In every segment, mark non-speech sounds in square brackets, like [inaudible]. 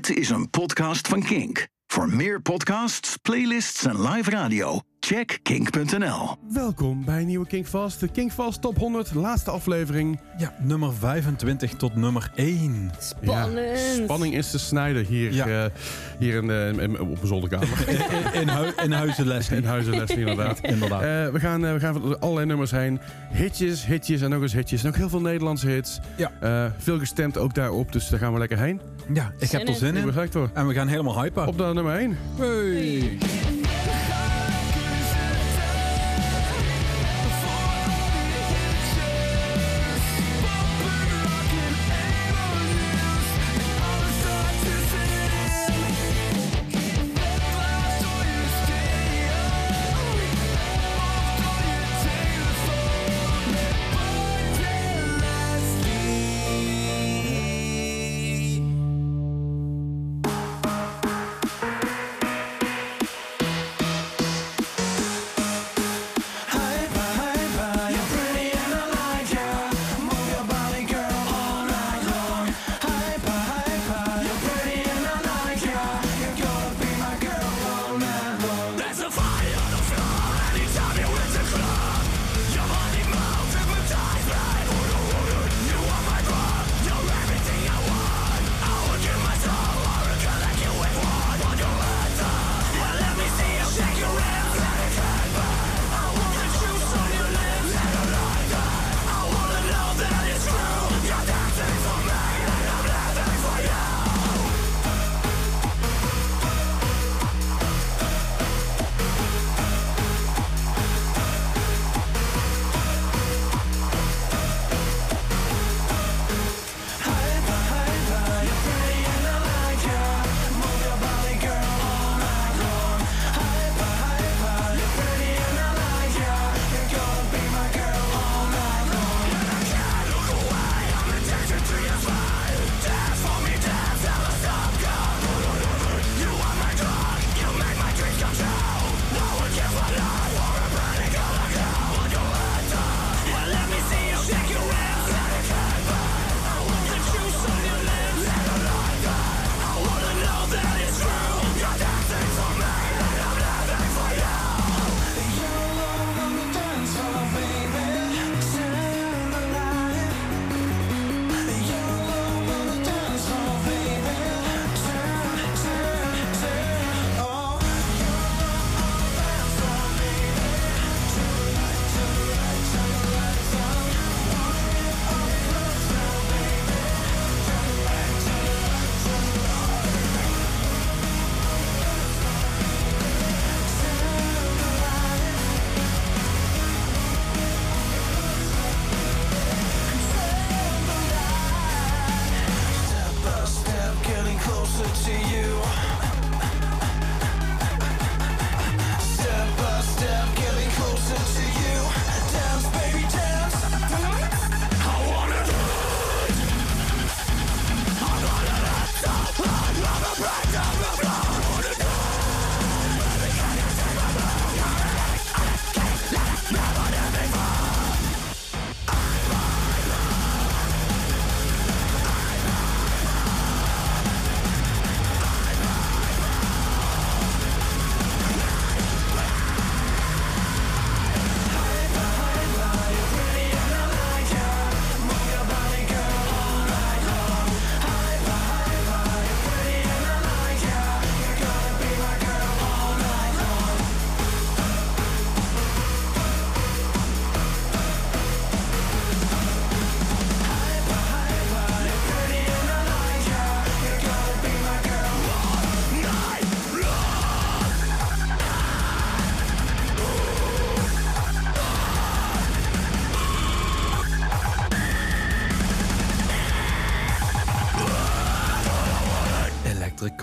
Dit is een podcast van Kink. Voor meer podcasts, playlists en live radio, check kink.nl. Welkom bij een nieuwe Kinkfast. De Kinkfast Top 100, laatste aflevering. Ja, nummer 25 tot nummer 1. Spannend. Ja, spanning is te snijden hier, Ja. eh, hier in, eh, in- op mijn zolderkamer. [laughs] In, in, hui- in huizenles. in huizenles, inderdaad. Inderdaad. Eh, we, gaan, we gaan van allerlei nummers heen. Hitjes, hitjes en nog eens hitjes. En ook heel veel Nederlandse hits. Ja. Eh, veel gestemd ook daarop, dus daar gaan we lekker heen. Ja, ik heb er zin in. En we gaan helemaal hypen. Op naar nummer 1. Hey.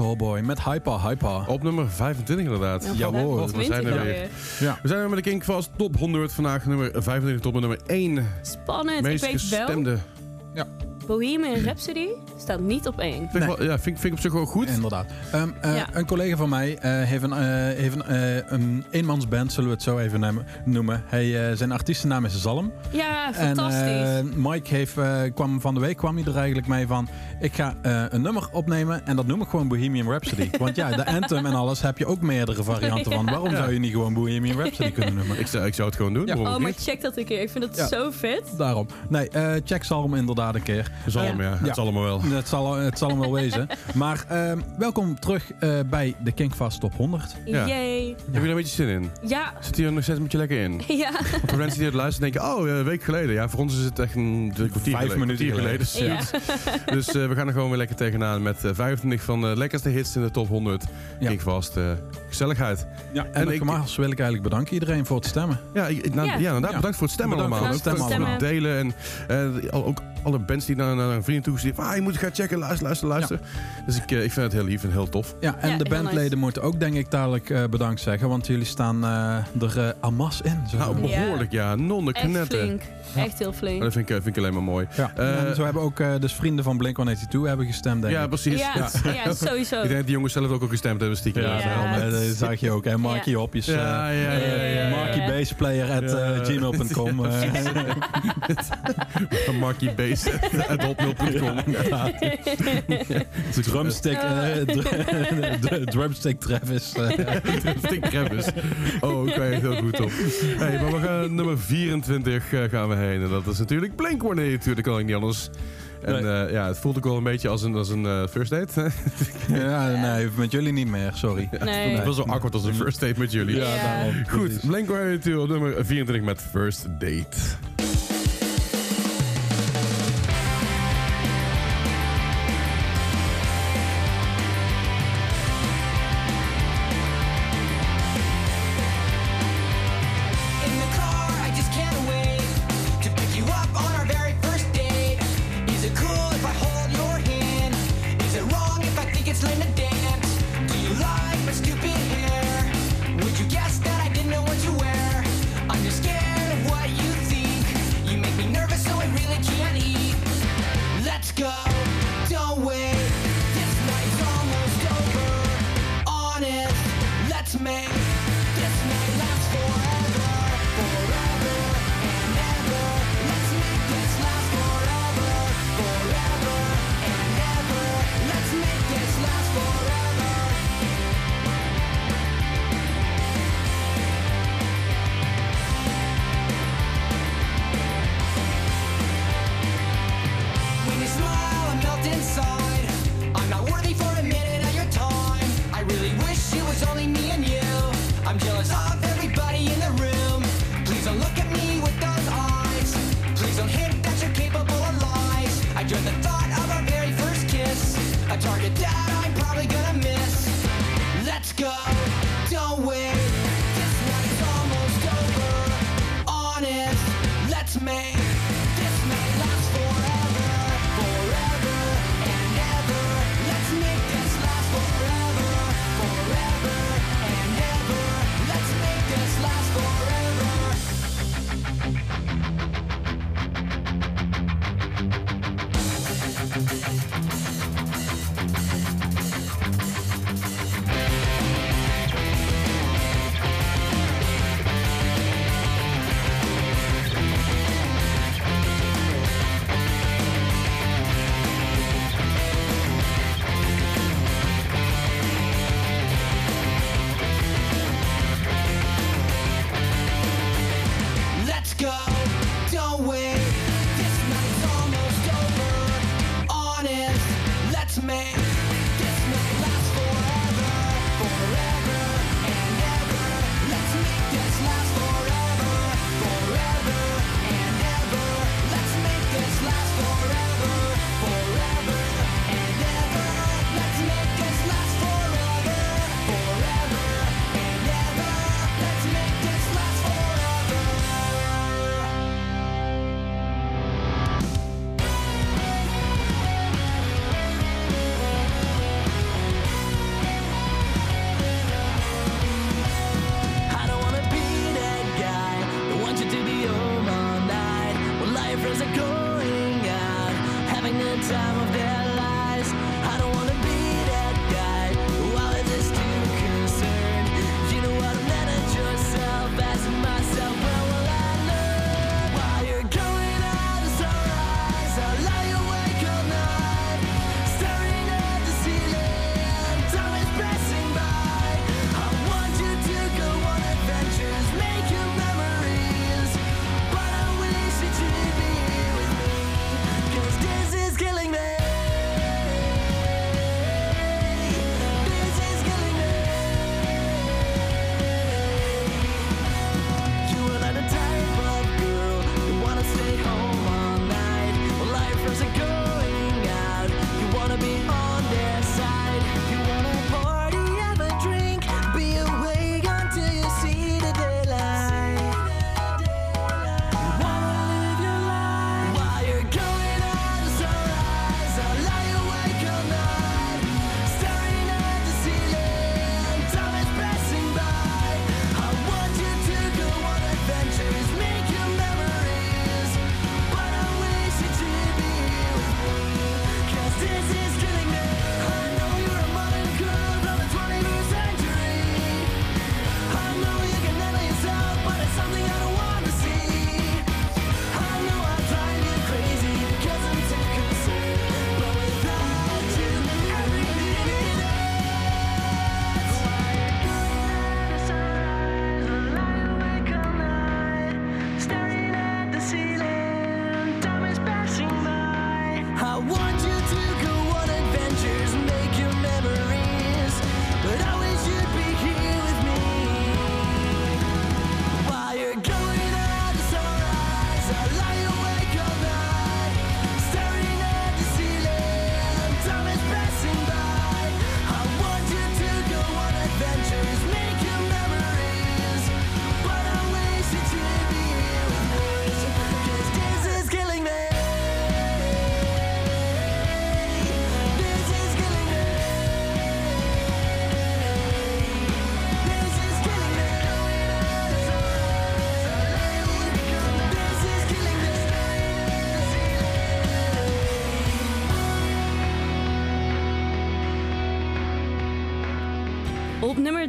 Cowboy met Hyper Hyper. Op nummer 25 inderdaad. Ja, Jawel, we zijn er 20 weer. Ja. We zijn er met de Kinkfast Top 100. Vandaag nummer 25 tot nummer 1. Spannend. Meest ik weet wel. gestemde. Bohemian Rhapsody staat niet op één. Vind ik wel- ja, vind, ik- vind ik op zich wel goed. Inderdaad. Ehm, eh, Ja. Een collega van mij eh, heeft een, eh, heeft een, eh, een eenmansband, zullen we het zo even noemen. Hij, eh, zijn artiestennaam is Zalm. Ja, En fantastisch. eh, Mike heeft, eh, kwam van de week kwam hij er eigenlijk mee van... ik ga eh, een nummer opnemen en dat noem ik gewoon Bohemian Rhapsody. [laughs] Want ja, de anthem en alles heb je ook meerdere varianten van. Waarom Ja. zou je niet gewoon Bohemian Rhapsody kunnen noemen? Ik zou, ik zou het gewoon doen. Ja. oh, maar check dat een keer. Ik vind het Ja. zo vet. Daarom. Nee, eh, check Zalm inderdaad een keer. Zal hem, ja. [laughs] Ja. Het zal allemaal wel. Het zal, het zal hem wel wezen. [laughs] Maar ehm, welkom terug eh, bij de Kinkfast Top 100. Ja. Yay. Heb je er een beetje zin in? Ja, Zit hier nog steeds een beetje lekker in? ja. Want voor mensen die het luisteren denken, oh, een week geleden. Ja, voor ons is het echt een kwartier Vijf geleden. minuten geleden. geleden. ja. Dus eh, we gaan er gewoon weer lekker tegenaan met eh, 25 van de lekkerste hits in de top 100. Ja. Kinkvast, eh, gezelligheid. Ja, En en ik- ik, wil ik eigenlijk bedanken iedereen voor het stemmen. Ja, ik, nou, Ja. ja. inderdaad. Ja. Bedankt voor het stemmen Bedankt allemaal. voor het stemmen voor het delen. En eh, ook alle bands die naar, naar een vriend toe gestuurd ah, je moet gaan checken, luister, luister, luister. Dus ik, eh, ik vind het heel lief en heel tof. Ja, en Ja, de bandleden nice. moeten ook denk ik dadelijk eh, bedankt zeggen. Want jullie staan eh, er eh amas in. Zo Nou, behoorlijk, ja. Nonne Echt knetten. flink. Echt heel Maar flink. dat vind ik, vind ik alleen maar mooi. ja. Eh, en zo hebben ook eh, dus vrienden van Blink-182 hebben gestemd denk Ja, ik. precies. Ja, ja. sowieso. [laughs] Ik denk dat die jongens zelf ook al gestemd hebben, stiekem. Ja, Ja. dat zag je ook. hè Marky Ja. Hopjes. Ja, ja, ja, ja, ja. Marky Bassplayer at Ja. gmail.com. eh. [laughs] [laughs] Marky At hotmail.com. [laughs] [laughs] Drumstick, eh, [laughs] drumstick Travis. eh. Drumstick Travis. Oh, oké, heel goed op. Hey, maar we gaan nummer 24 eh, gaan we heen. En dat is natuurlijk Blink-182, natuurlijk kan ik niet anders. En Nee. eh, ja, het voelt ook wel een beetje als een, als een first date. ja, nee, met jullie niet meer, sorry. Nee. Het was zo awkward als een first date met jullie. Ja. daarom. Goed, Precies. Blink-182 op nummer 24 met First Date.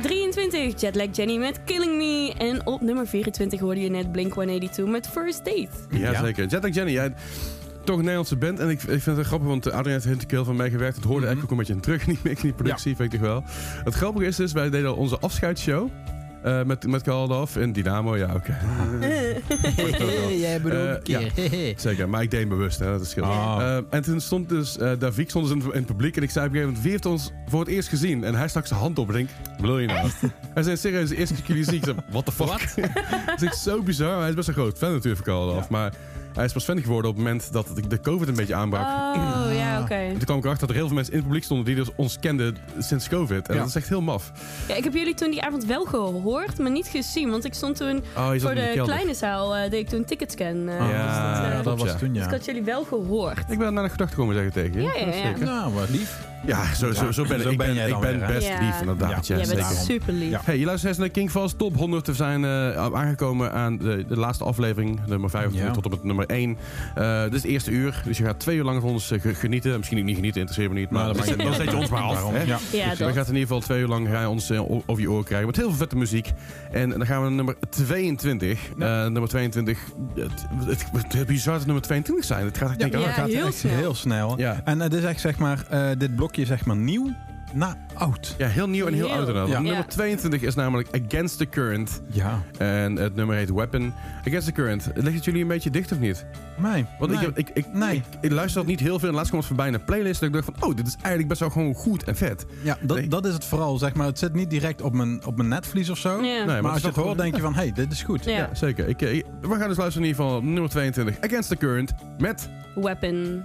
Nummer 23 Jetlag Jenny met Killing Me. En op nummer 24 hoorde je net Blink-182 met First Date. Ja, Ja. zeker. Jetlag Jenny, jij toch een Nederlandse band. En ik, ik vind het grappig, want Adriaan heeft Hintekeel van mij gewerkt. Het hoorde Mhm. eigenlijk ook een beetje terug, niet meer in die productie, weet ik wel. Het grappige is dus, wij deden onze afscheidsshow. Eh, met, met Kaldaf in Dynamo, ja oké. [laughs] Jij bedoelt een keer. Zeker, maar ik deed hem bewust, hè, dat is. Eh, en toen stond dus, eh Davik stond dus in, in het publiek en ik zei op een gegeven moment, wie heeft ons voor het eerst gezien? En hij stak zijn hand op en ik denk, wat wil je nou? [laughs] hij zei, serieus, de eerste keer jullie zie ik zei, what the fuck? [laughs] dat is echt zo bizar. Hij is best een groot fan natuurlijk van Kaldaf, maar hij is pas fan geworden op het moment dat de- de COVID een beetje aanbrak. Oh, ja, oké. En toen kwam ik erachter dat er heel veel mensen in het publiek stonden die dus ons kenden sinds COVID. En Ja. dat is echt heel maf. Ja, ik heb jullie toen die avond wel gehoord, maar niet gezien. Want ik stond toen Oh, zat voor de kleine zaal, eh, deed ik toen ticketscan. eh, Ah, dus Ja, dat, eh, dat was ja. toen, dus ja. ik had jullie wel gehoord. Ik ben naar de gedachte komen zeggen tegen je. Ja, ja, Dat is ja. zeker. Nou, wat lief. Ja, zo, zo, zo ben Zo ik. Ik ben ben, jij ik ben weer, best Ja. lief inderdaad. Ja, Ja, Jij bent zeker. super lief. Ja. Hey, je luistert naar Kingfast Top 100. We zijn eh, aangekomen aan de, de laatste aflevering, nummer 25 Ja. tot op het nummer 1. Eh dit is het eerste uur, dus je gaat twee uur lang van ons eh, ge- genieten. Misschien ook niet genieten, interesseert me niet, maar Nou, dat dan, zet- dan je ons maar af. Hè? ja. Ja, Dus je dat. gaat in ieder geval twee uur lang ga je ons over je oren krijgen. Met heel veel vette muziek. En dan gaan we naar nummer 22. Eh, nummer 22. Het, het, het, het bizar dat het nummer 22 zijn. Het gaat Ja. Ja, dat gaat heel echt snel. heel snel. Ja. En het is echt zeg maar, eh, dit blokje zeg maar nieuw na oud. Ja, heel nieuw en heel, Heel. oud inderdaad. Ja. Nummer Ja. 22 is namelijk Against the Current. Ja. En het nummer heet Weapon. Against the Current. Ligt het jullie een beetje dicht of niet? Nee. Want nee. ik, ik, ik, Nee. ik, ik luister dat niet heel veel. En laatst kwam het voorbij in een playlist. Dat ik dacht van, oh, dit is eigenlijk best wel gewoon goed en vet. Ja, dat, Nee. dat is het vooral. Zeg maar, het zit niet direct op mijn, op mijn netvlies of zo. Ja. Nee, maar, als je het hoort, denk je van, hé, hey, dit is goed. Ja. Ja, zeker. Ik, eh, ik- we gaan dus luisteren in ieder geval op nummer 22. Against the Current met... Weapon.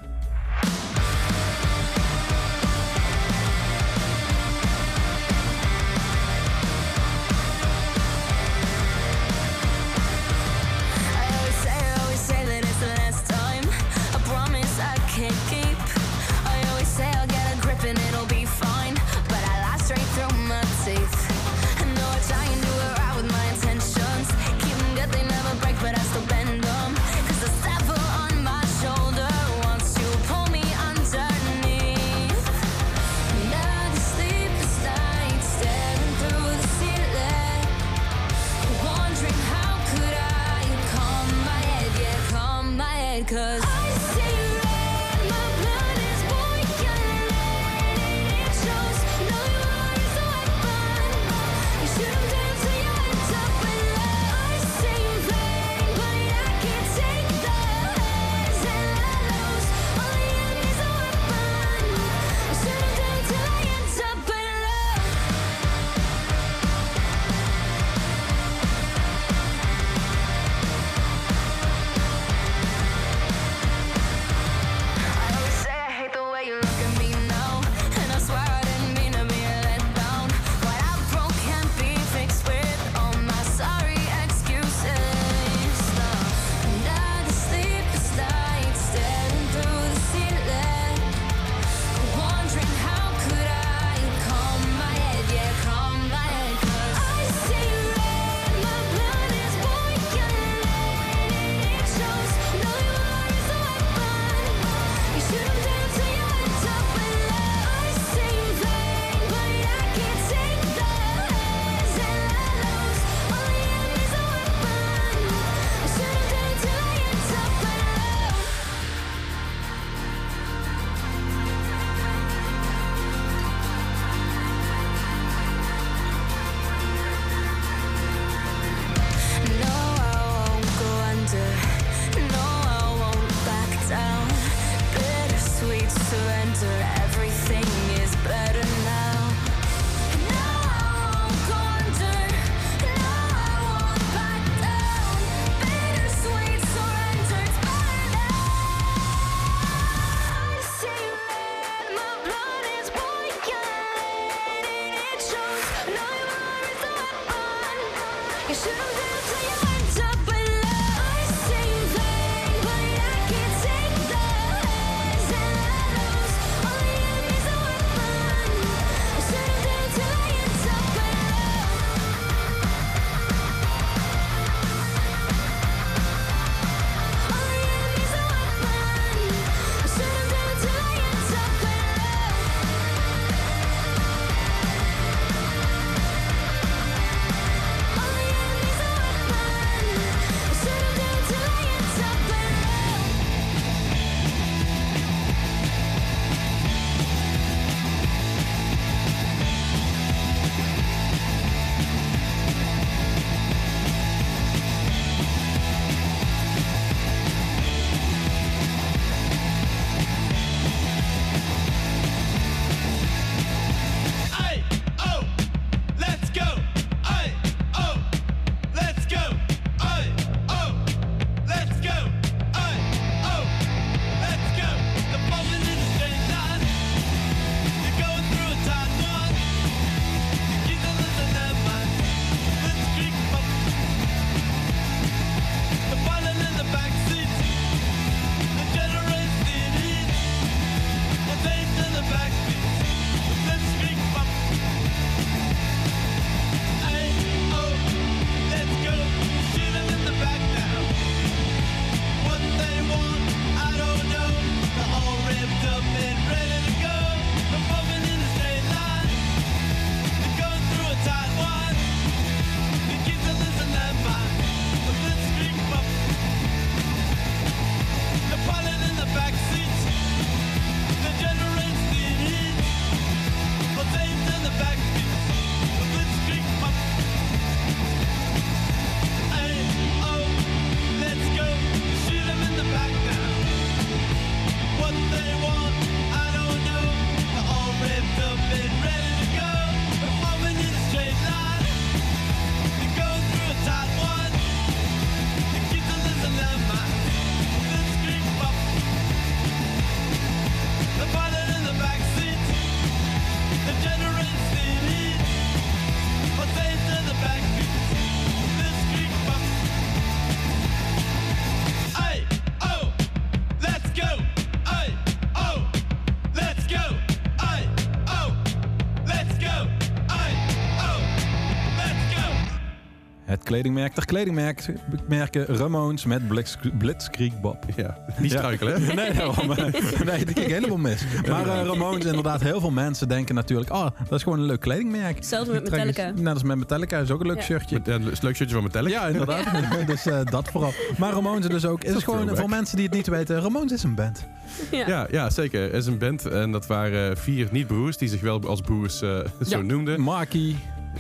Kledingmerk ter kledingmerken Ramones met Blitz, Blitzkrieg Bob. Ja, niet Ja. struikelen, hè? Nee, daarom. eh, nee, dat ging helemaal mis. Maar eh, Ramones, inderdaad, heel veel mensen denken natuurlijk... Oh, dat is gewoon een leuk kledingmerk. Hetzelfde met Metallica. Net als met Metallica, is ook een leuk Ja. shirtje. Met, ja, een leuk shirtje van Metallica. Ja, inderdaad. [laughs] dus eh, dat vooral. Maar Ramones dus ook. Het is Dat gewoon throwback. voor mensen die het niet weten. Ramones is een band. Ja. Ja, ja, zeker. Er is een band en dat waren vier niet-broers die zich wel als broers eh, zo Ja. noemden. Marky,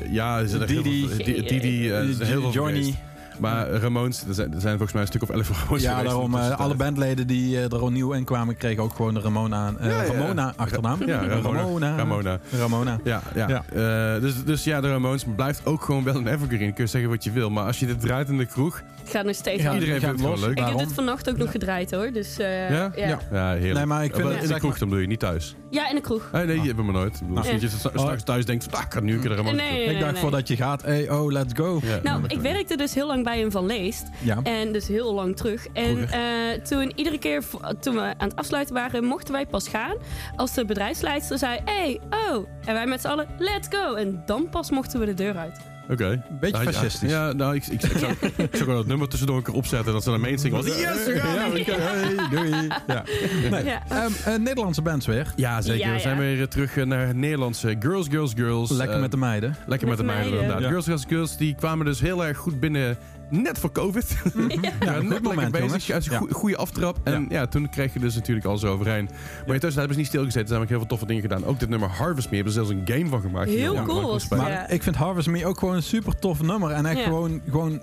Ja, er zijn heel Didi. veel- Di- Didi, eh, er zijn heel veel Johnny. Maar Ramones, er zijn, er zijn volgens mij een stuk of elf Ramones Ja, geweest daarom. tussentijd. alle bandleden die eh, er al nieuw in kwamen, kregen ook gewoon de Ramona, eh, Ja, ja. Ramona achternaam. Ja, Ramona. Ramona. Ramona. Ramona. Ja, ja. Ja. Eh, dus, dus ja, de Ramones blijft ook gewoon wel een evergreen. Kun je zeggen wat je wil. Maar als je dit draait in de kroeg, Het gaat nog steeds iedereen vindt het los. leuk. Ik heb dit vannacht ook nog gedraaid hoor. Dus eh, Ja? ja. Heerlijk. Nee, maar ik vind in de kroeg dan bedoel je, niet thuis. Ja, in de kroeg. Nee, nee, die hebben we nooit. Ik bedoel, Nou. Misschien dat je straks thuis denkt, ah, ik ga nu een keer de Ramones Ik dacht voordat je gaat, hey, oh, let's go. Nou, ik kan. werkte dus heel lang bij een Van Leest. Ja. En dus heel lang terug. En eh, toen iedere keer toen we aan het afsluiten waren, mochten wij pas gaan als de bedrijfsleidster zei: hey, oh. En wij met z'n allen, let's go. En dan pas mochten we de deur uit. Oké. Beetje Nou, ja, fascistisch. Ja, nou, ik, ik, ik, zou, [laughs] ik zou gewoon het nummer tussendoor een keer opzetten. Dat ze naar main zingen. was, Yes, we gaan! Ja, we kunnen- hey, doei. Ja. Nee. Ja. Ehm, eh, Nederlandse bands weer. Ja, zeker. Ja, We zijn weer terug eh, naar Nederlandse Girls, Girls, Girls. Lekker met de meiden. Lekker met, Met de de meiden, meiden. inderdaad. Ja. Girls, Girls, Girls, die kwamen dus heel erg goed binnen. Net voor COVID. [laughs] Ja, Ja, goed net lekker moment, bezig. jongens. Ja, een Ja. goede aftrap. En ja. toen kreeg je dus natuurlijk al zo overheen. Maar intussen hebben ze niet stilgezeten. Er zijn ook heel veel toffe dingen gedaan. Ook dit nummer Harvest Me hebben ze zelfs een game van gemaakt. Heel cool Maar Ja. ik vind Harvest Me ook gewoon een super tof nummer. En echt Ja. gewoon, gewoon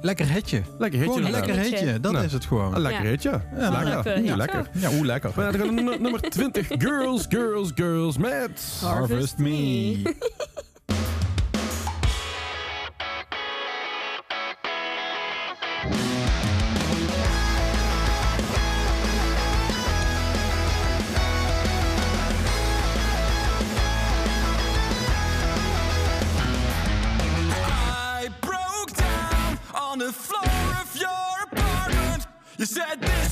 lekker hitje. Lekker hitje. Gewoon lekker Hitje. Dat Nou. is het gewoon. Een lekker Ja. hitje. Ja, lekker. lekker. Ja, Ja. lekker. Ja, hoe lekker. Gaan nummer 20. Girls, Girls, Girls met... Harvest Me. [laughs]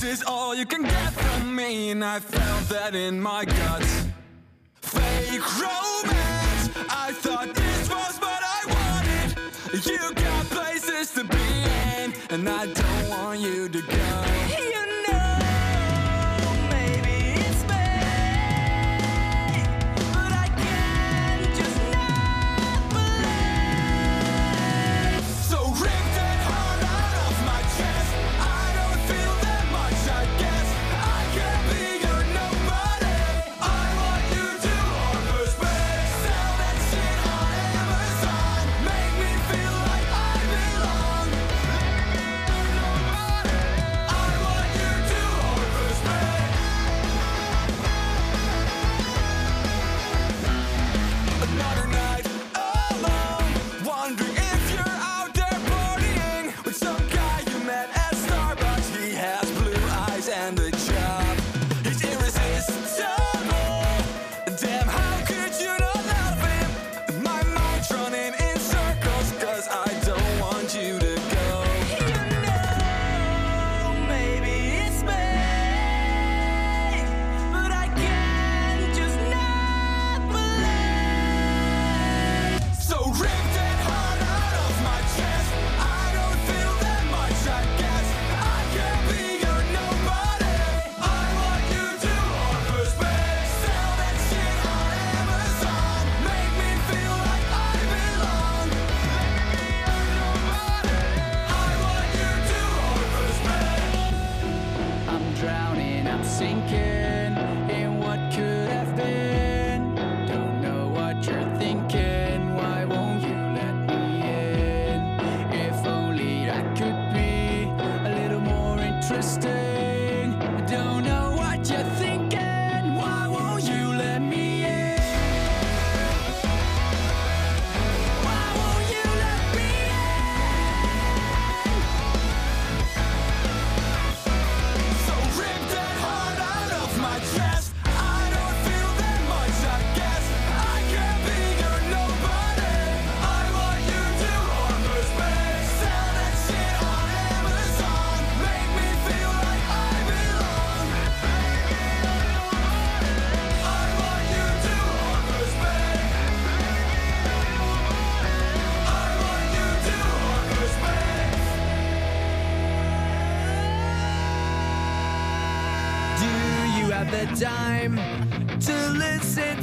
is all you can get from me, and I felt that in my guts. Fake romance, I thought this was what I wanted. You got places to be in, and I don't want you to go.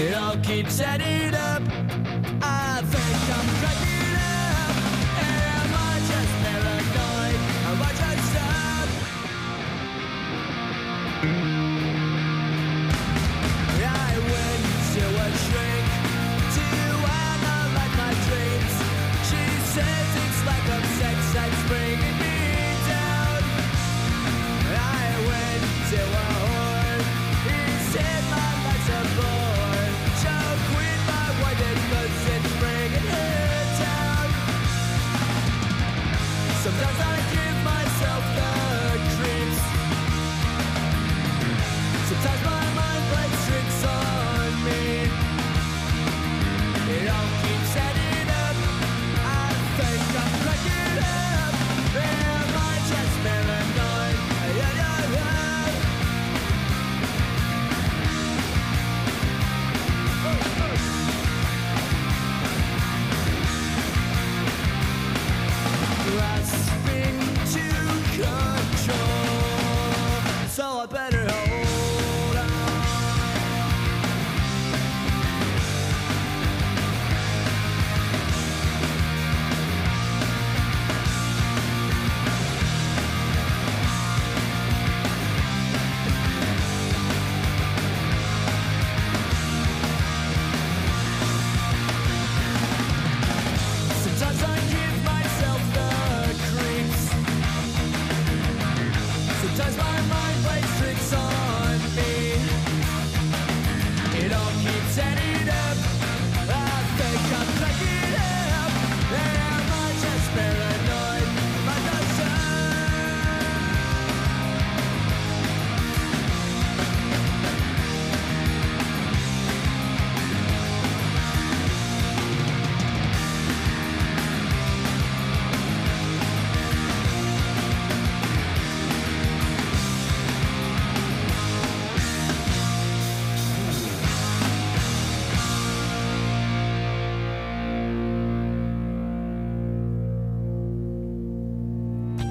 It all keeps adding up. Better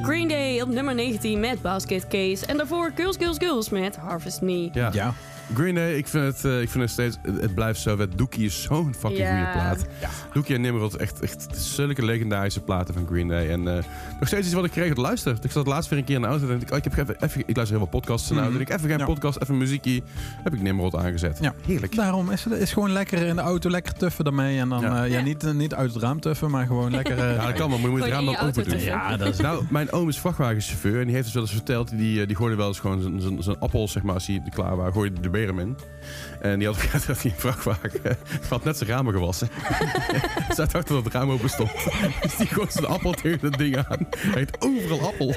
Green Day op nummer 19 met Basket Case. En daarvoor Girls, Girls, Girls met Harvest Me. Ja. Ja. Green Day, ik vind het, eh, ik vind het steeds... Het, het blijft zo vet. Dookie is zo'n fucking Ja. goede plaat. Dookie en Nimrod, echt, echt zulke legendarische platen van Green Day. En eh, nog steeds iets wat ik kreeg te luisteren. Ik zat laatst weer een keer in de auto en ik... Oh, ik, heb even, even, ik luister heel veel podcasts in de auto. En ik even geen Ja. podcast, even muziekie. Heb ik Nimrod aangezet. Ja. Heerlijk. Daarom is het is gewoon lekker in de auto, lekker tuffen daarmee. En dan, Ja. ja, ja Ja. niet, eh, niet uit het raam tuffen, maar gewoon lekker... eh, [laughs] Ja, dat kan, maar moet je het Gewoon raam dan open doen. Ja, dat is... Nou, mijn oom is vrachtwagenchauffeur en die heeft dus wel eens verteld, die, eh, die gooide wel eens gewoon zijn- appels, zeg maar, als die klaar waren, gooide de in. En die [laughs] had dat hij een vrachtwagen eh, had net zijn ramen gewassen. [laughs] Zij dacht dat het raam open stond. [laughs] Dus die gooit zijn appel tegen dat ding aan. Hij heeft overal appel.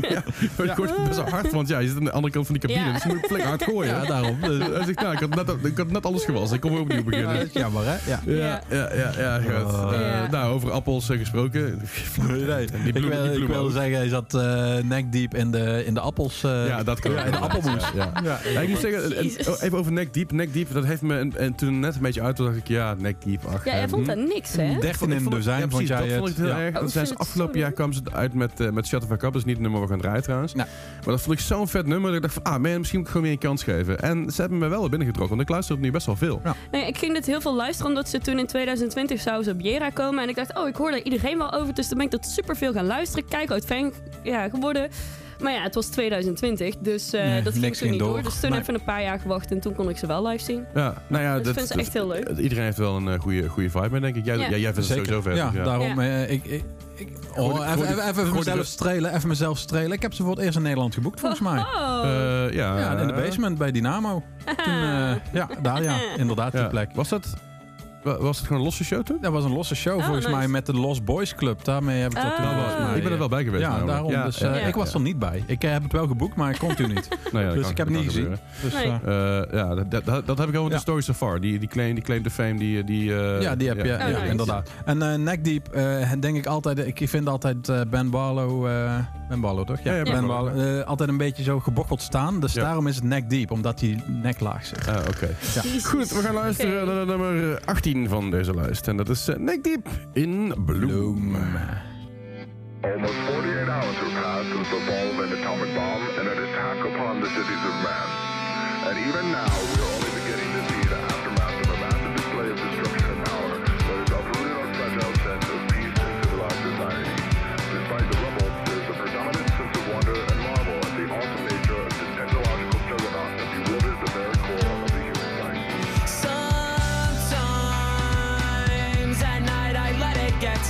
ja, maar die gooit best wel hard, want ja, je zit aan de andere kant van die cabine, Ja. dus je moet flink hard gooien. Ja, daarom. Dus- Hij zegt, nou, ik had, net, ik had net alles gewassen, ik kom weer opnieuw Ja, beginnen. is jammer, hè? Ja. Ja, ja, ja, ja. goed. Oh. Eh, Ja. Nou, over appels eh, gesproken. Nee, Die ik, wil, die ik zeggen, hij zat eh nekdiep in de, in de appels. eh, Ja, dat kan ja, in de appelmoes. Ja, ja. Ja, ik moet zeggen, even over Neck Deep. Neck Deep, dat heeft me en, en toen net een beetje uit. Toen dacht ik, ja, Neck Deep. Ach, Ja, jij eh, vond dat niks, hè? 13 in vond- dozijn, ja, vond precies, jij dat vond ik heel Ja. erg. Oh, Dat zijn ze afgelopen jaar kwamen ze uit met, eh met Shut the Fuck Up. Dat is niet het nummer waar we gaan draaien trouwens. Nee. Maar dat vond ik zo'n vet nummer. Dat ik dacht van, ah man, misschien moet ik gewoon weer een kans geven. En ze hebben me wel binnengetrokken. Want ik luister het nu best wel veel. Nee, ik ging dit heel veel luisteren omdat ze toen in 2020 zouden ze op Jera komen. En ik dacht, oh, ik hoor daar iedereen wel over. Dus dan ben ik dat super veel gaan luisteren. Kijk, uit fan ja, geworden. Maar ja, het was 2020, dus eh, Nee, dat ging toen niet door. door. Dus toen Nee. even een paar jaar gewacht en toen kon ik ze wel live zien. Ja, nou ja, Dus ik vind ze echt heel leuk. Iedereen heeft wel een eh, goede, goede vibe mee, denk ik. Jij, Ja. ja. jij vindt het Zeker. sowieso vet. Ja, daarom. Ja. eh, ik, ik, oh, even, even, mezelf strelen. Even mezelf strelen. Ik heb ze voor het eerst in Nederland geboekt, volgens mij. Oh, Eh, ja, Ja, in de basement bij Dynamo. [laughs] Toen, eh, ja, daar ja. Inderdaad, die Ja. plek. Was dat was het gewoon een losse show toen? Dat was een losse show Oh, volgens nice. mij met de Lost Boys Club. Daarmee heb ik dat toen Ah. volgens mij, ik ben er wel bij geweest. Ja, namelijk. daarom. Ja, dus, ja, eh, ja. ik was er niet bij. Ik eh, heb het wel geboekt, maar ik kon toen niet. [laughs] Nou ja, dus kan- ik heb dat niet gezien. Dus, Nee. eh, Eh, ja, dat, dat, dat heb ik over de Ja. story so far. Die, die, claim, die claim to fame, die... die eh, ja, die heb je. Ja, Oh, nice. inderdaad. En eh Neck Deep, eh, denk ik altijd... Ik vind altijd eh, Ben Barlow... eh, ben Barlow, toch? Ja, ja, Ben Ben Barlow, eh, altijd een beetje zo gebocheld staan. Dus Ja. daarom is het Neck Deep, omdat die nek laag zit. Ah, oké. Goed, we gaan luisteren naar nummer 18 van deze lijst. En dat is uh, Neck Deep in Bloom. Almost 48 hours have passed since the fall of an atomic bomb and an attack upon the cities of man. And even now, we are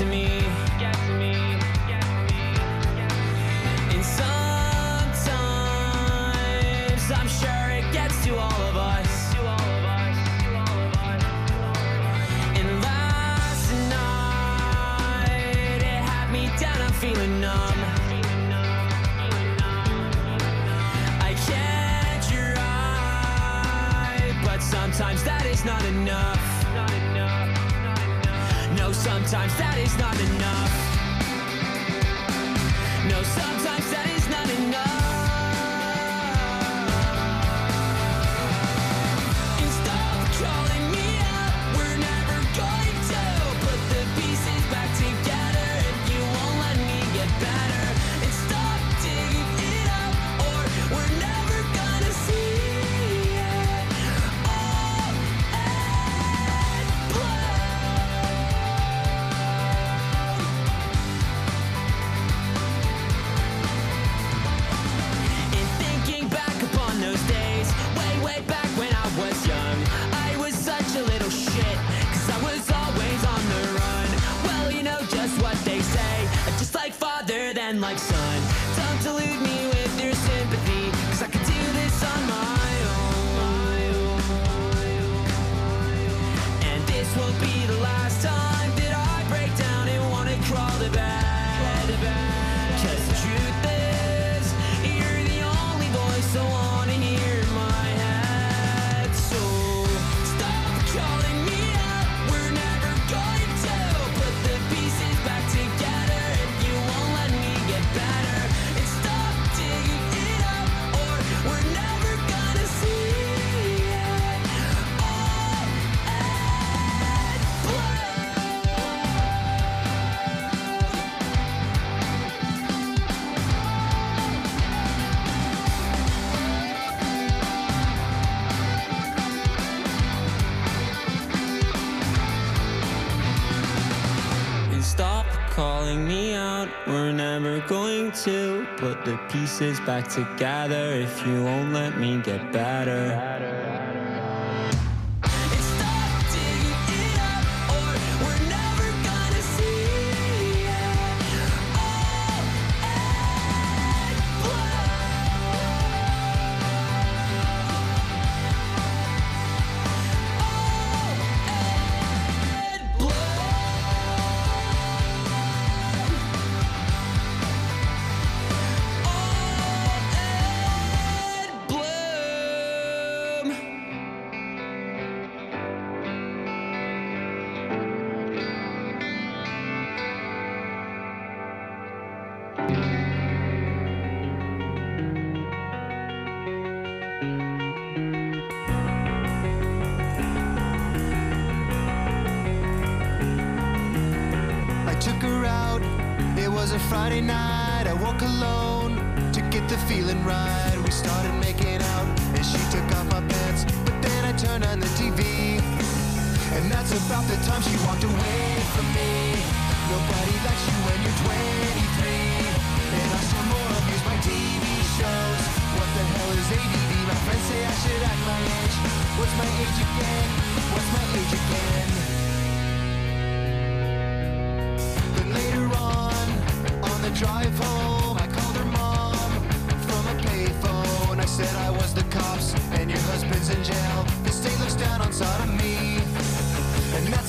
it get to me. Get to me. Get to me. And sometimes I'm sure it gets to all of us. To all of us. To all of us. And last night it had me down. I'm feeling numb. I can't try, but sometimes that is not enough. Not enough. Sometimes that is not enough. No, sometimes that is not enough. To put the pieces back together if you won't let me get better.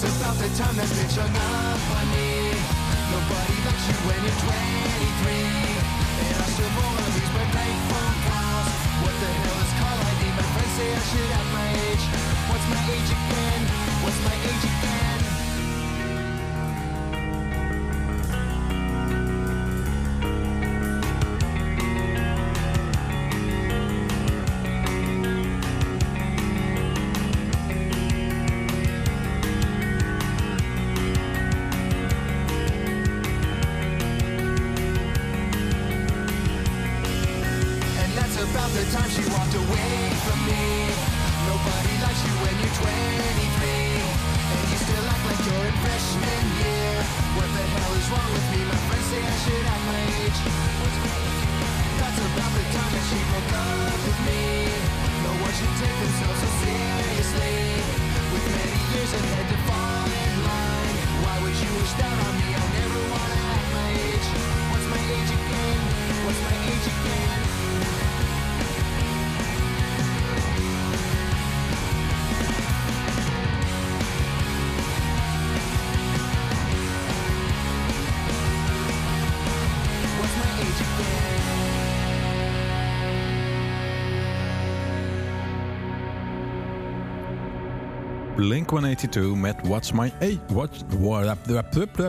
That's about the time that bitch hung up on me. Nobody likes you when you're 23. And I still of these but prank phone calls. What the hell is call ID? My friends say I should have my age. What's my age again? What's my age again? Blink 182 met What's My Age. Watch, what,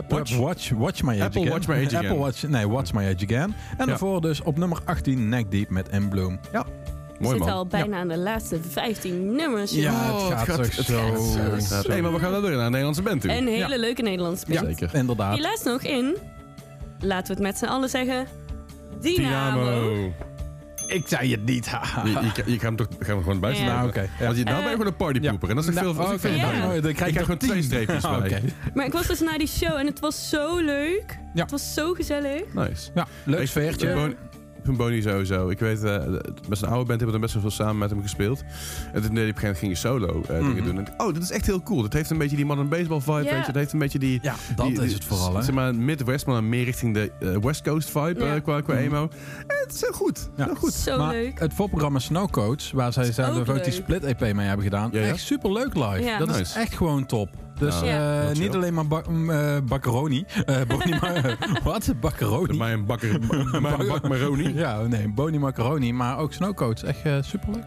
Watch? watch, watch My Age Apple Again. Watch My Age Again. Apple Watch, nee, What's My Age Again. En daarvoor dus op nummer 18 Neck Deep met In Bloom. Ja, We Mooi zitten man. al bijna aan de laatste 15 nummers. Ja, joh. het gaat toch zo-. Nee, maar we gaan wel weer naar een Nederlandse band toe. Een hele Ja. leuke Nederlandse band. Zeker. inderdaad. Die laatst nog in, laten we het met z'n allen zeggen, Dynamo. Dynamo. Ik zei het niet. [laughs] Je, je gaat hem toch gaan we gewoon buiten Ja. Ah, oké, ja. Want je, nou Eh, ben je gewoon een partypoeper. En dat is Nou, veel, dat is oké, veel Ja. dan- Ik krijg je gewoon twee streepjes Ah, bij. oké. Maar ik was dus naar die show en het was zo leuk. Ja. Het was zo gezellig. Nice. Ja, leuk Ik- sfeertje. Van Bonnie sowieso. Ik weet, eh, met zijn oude band hebben we dan best wel veel samen met hem gespeeld. En toen deed hij op een gegeven moment ging je solo eh, dingen Mhm. doen. En ik, oh, dat is echt heel cool. Dat heeft een beetje die man een baseball vibe, weet je. Dat heeft een beetje die... Ja, dat die- is het vooral, hè. Zeg maar Midwest, maar meer richting de eh, West Coast vibe eh, qua, qua Mhm. emo. En het is heel goed. Ja. Heel goed. Zo maar leuk. het voorprogramma Snow Coach, waar zij zelf ook ook die split EP mee hebben gedaan, Ja, ja. echt super leuk live. Ja. Dat is echt gewoon top. Dus Nou, eh, chill. niet alleen maar bak, mm, eh, bakkeroni. Eh, [laughs] Boni ma- [laughs] Wat? Bakkeroni? Bij een bakker, bij een bak Maroni. Ja, nee, Boni Macaroni, maar ook Snow Coach. Echt eh, superleuk.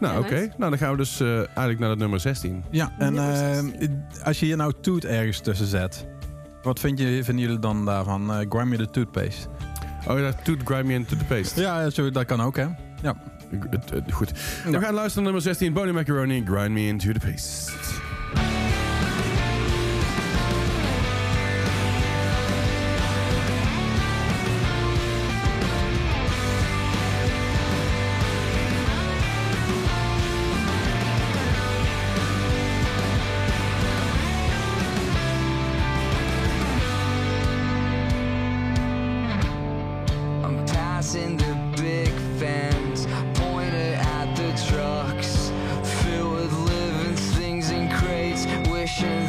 Nou, Ja, oké. nice. Nou, dan gaan we dus eh, eigenlijk naar het nummer 16. Ja, en Nummer eh, 16. als je hier nou Toot ergens tussen zet, wat vind je, vinden jullie dan daarvan? Eh Grimy the Toothpaste. Oh ja, Toot Grimy and to the Paste. Ja, zo, dat kan ook, hè? Ja. Goed, goed. We gaan luisteren naar nummer 16. Bonnie Macaroni, Grind Me Into the Paste. emotions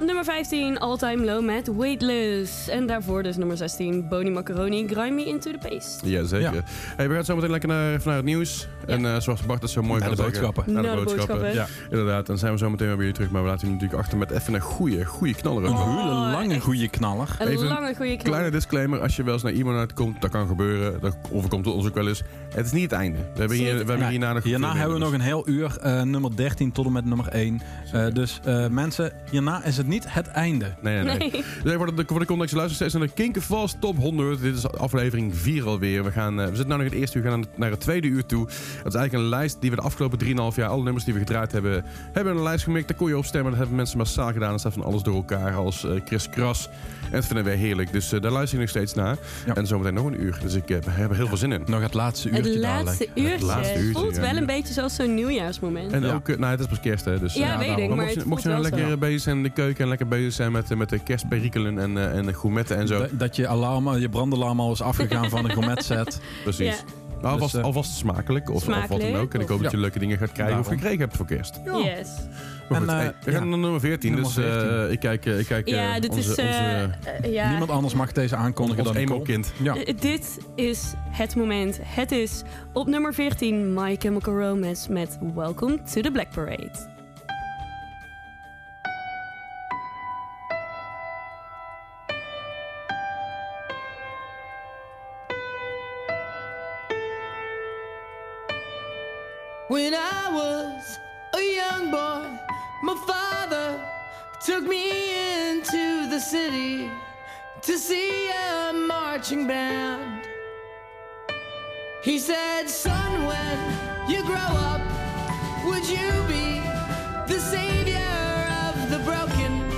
Op nummer 15, All Time Low met Weightless. En daarvoor dus nummer 16, Boni Macaroni, Grind Me Into the Paste. Ja, zeker. Ja. Hey, we gaan zo meteen lekker naar, naar het nieuws. En eh, zoals Bart dat zo mooi Naar kan de zeggen, boodschappen. Naar de Naar de boodschappen. boodschappen. Ja. Inderdaad, dan zijn we zo meteen weer bij jullie terug. Maar we laten jullie natuurlijk achter met even een goede, goede knaller. Een ook. hele lange goede knaller. Een Even lange goede knal. Kleine disclaimer, als je wel eens naar iemand uitkomt, dat kan gebeuren. Dat overkomt ons ook wel eens. Het is niet het einde. We hebben, hier, we hebben hierna nog hierna hebben we nog een heel uur, eh, nummer 13 tot en met nummer 1. Eh, dus eh, mensen, hierna is het niet het einde. Nee, nee, nee. Nee. Dus voor de, voor de context, luister steeds naar de Kinkervast Top 100. Dit is aflevering 4 alweer. We, gaan, we zitten nu nog in het eerste uur, we gaan naar het tweede uur toe. Dat is eigenlijk een lijst die we de afgelopen 3,5 jaar, alle nummers die we gedraaid hebben, hebben een lijst gemikt. Daar kon je op stemmen. Dat hebben mensen massaal gedaan. Er staat van alles door elkaar als eh Chris Kras. En dat vinden wij heerlijk. Dus eh, daar luister je nog steeds naar. Ja. En zometeen nog een uur. Dus ik eh, heb er heel veel zin in. Nog het laatste Het uurtje laatste dadelijk. uurtje. laatste uurtje, voelt wel een beetje zoals zo'n nieuwjaarsmoment. En Ja. ook, nou het is pas kerst hè. Dus, ja, weet daarom. ik, Maar mocht je, het mocht nou zo. lekker bezig zijn in de keuken en lekker bezig zijn met, met de kerstperikelen en, eh, en de gourmetten en zo. Dat, dat je, alarm, je brandalarm al is afgegaan van de gourmet set. [laughs] Precies. Maar alvast, Dus, eh, alvast smakelijk, of, of wat dan ook. En ik hoop of- dat je leuke dingen gaat krijgen of gekregen hebt voor kerst. Yes. En, eh, hey, we gaan ja. naar nummer 14. Nummer dus eh, 14. ik kijk, ik kijk Ja, dit onze, is... onze, ja. Niemand anders mag deze aankondigen dan Nicole. emo-kind. Ja. Dit is het moment. Het is op nummer 14 My Chemical Romance met Welcome to the Black Parade. City to see a marching band. He said, Son, when you grow up, would you be the savior of the broken,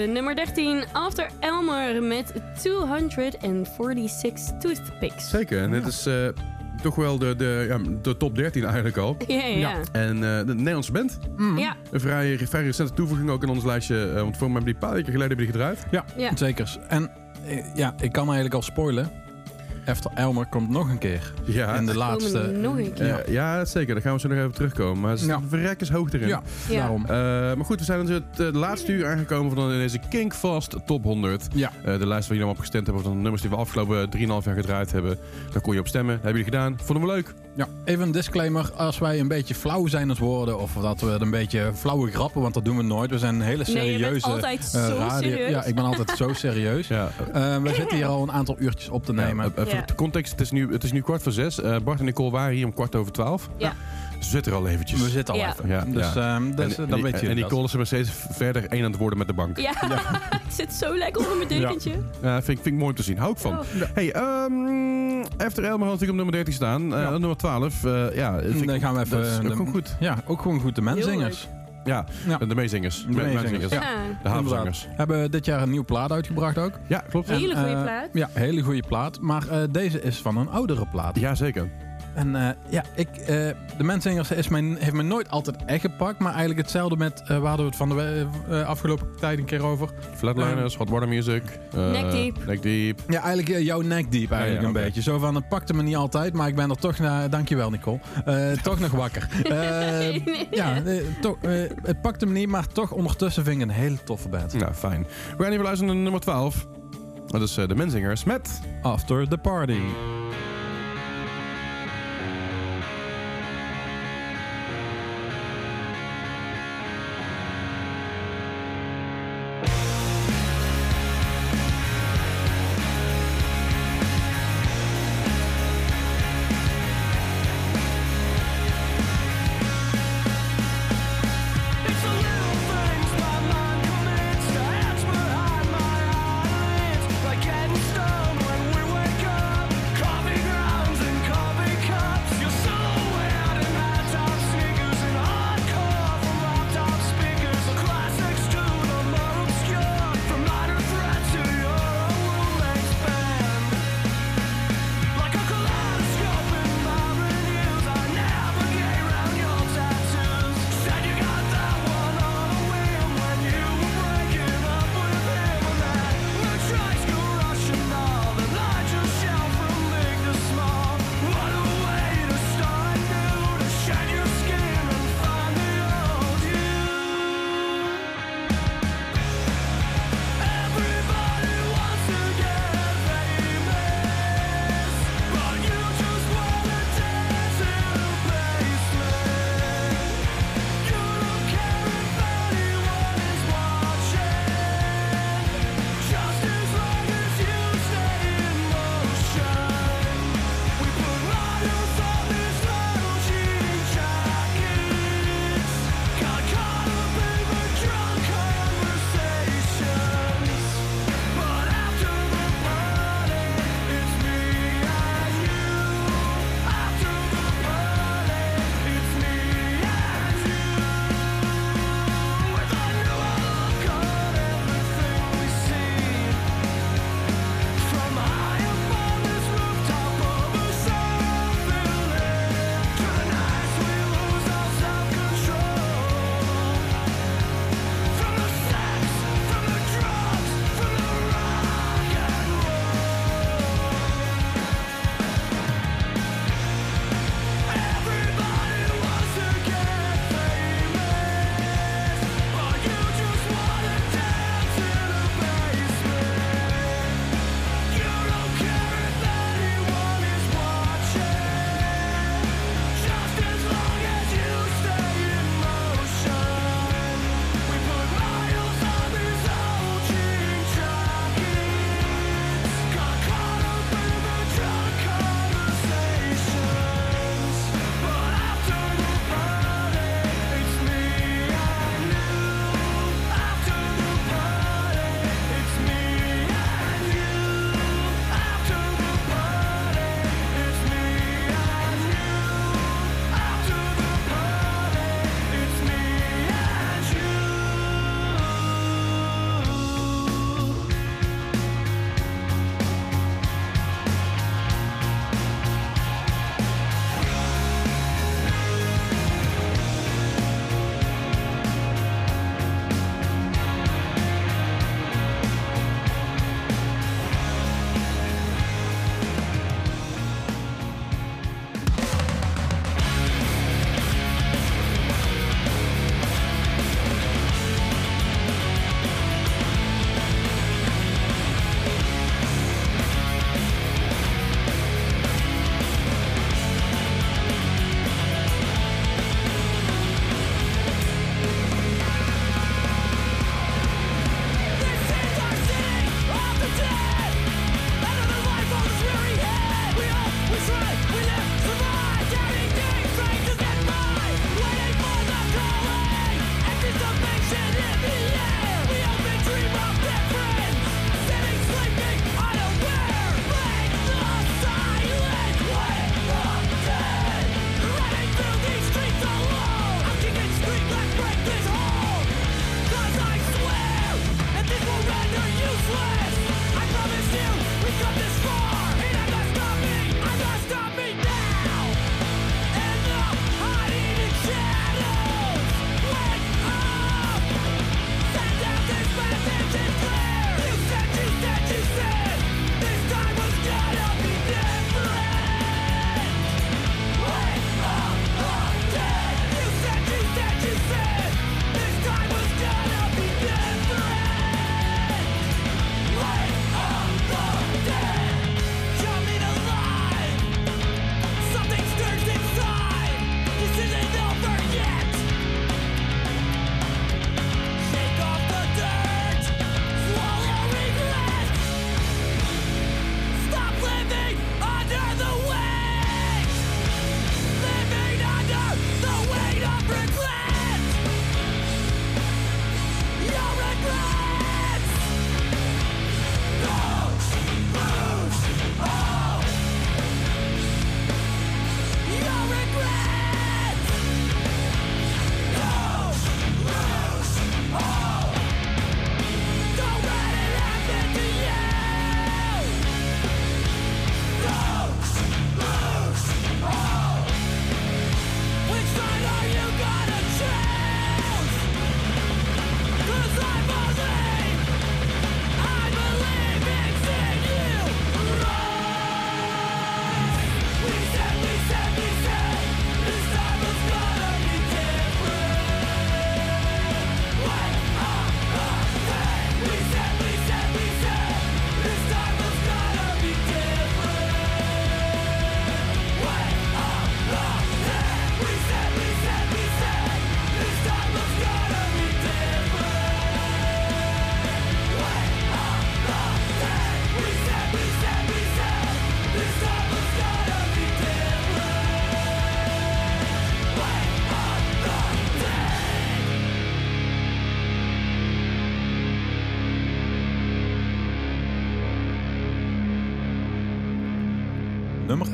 De nummer 13, After Elmer met 246 toothpicks. Zeker, en dit is eh, toch wel de, de, ja, de top 13 eigenlijk al. Ja, ja, ja. En eh, de Nederlandse band. Ja. Een vrij, vrij recente toevoeging ook in ons lijstje. eh, want voor mij hebben die een paar weken geleden hebben die gedraaid. Ja, Ja. zeker. En ja, ik kan eigenlijk al spoilen. After Elmer komt nog een keer. Ja, in de laatste. nog een keer. Ja, zeker. Daar gaan we zo nog even terugkomen. Maar het is Ja. verrek is hoog erin. Ja, Ja. daarom. Eh, maar goed, we zijn dus het eh, laatste uur aangekomen van deze Kinkfast Top 100. Ja. Eh, de lijst waar jullie allemaal op gestemd hebben van de nummers die we afgelopen 3,5 jaar gedraaid hebben. Daar kon je op stemmen. Dat hebben jullie gedaan. Vonden we leuk. Ja, even een disclaimer. Als wij een beetje flauw zijn aan het worden, of dat we een beetje flauwe grappen, want dat doen we nooit. We zijn een hele Nee, je bent serieuze altijd eh, zo radio. serieus. Ja, ik ben altijd zo [laughs] serieus. Ja, Eh, we zitten hier al een aantal uurtjes op te nemen. Ja, even Ja. voor de context, het is, nu, het is nu kwart voor zes. Eh, Bart en Nicole waren hier om kwart over twaalf. Ja. Ze zitten er al eventjes. we zitten al Ja. even. Ja, dus ja. ehm, dus, en, dan en, weet je en Nicole is er maar steeds verder één aan het worden met de bank. Ja, [laughs] het zit zo lekker onder mijn dekentje. Ja, vind, ik- vind ik mooi om te zien. Hou ik van. Oh. Hey, ehm After Elmer had natuurlijk op nummer 13 staan. Eh, Ja. Nummer 12. eh, ja, vind ik- Dan gaan we even. Dat is ook de- gewoon goed. Ja, ook gewoon goed de menzingers. Ja, Ja. de meezingers. De meezingers, ja. De havenzangers. Hebben dit jaar een nieuwe plaat uitgebracht ook. Ja, klopt. Hele goede Eh, plaat. Ja, hele goede plaat. Maar eh, deze is van een oudere plaat. Ja, zeker. En eh, ja, ik, eh, de Menzingers is mijn, heeft me nooit altijd echt gepakt. Maar eigenlijk hetzelfde met, eh, waar hadden we het van de eh, afgelopen tijd een keer over. Flatliners, Hot Water Music. eh, Neck Deep. Neck Deep. Ja, eigenlijk jouw nekdiep eigenlijk Ja, ja, een beetje. Zo van, het pakte me niet altijd, maar ik ben er toch, na, dankjewel Nicole, Eh, [laughs] toch nog wakker. Eh, ja, eh, toch, eh, het pakte me niet, maar toch ondertussen vind ik een hele toffe band. Nou, fijn. We gaan even luisteren naar nummer 12. Dat is eh, de Menzingers met... After the party.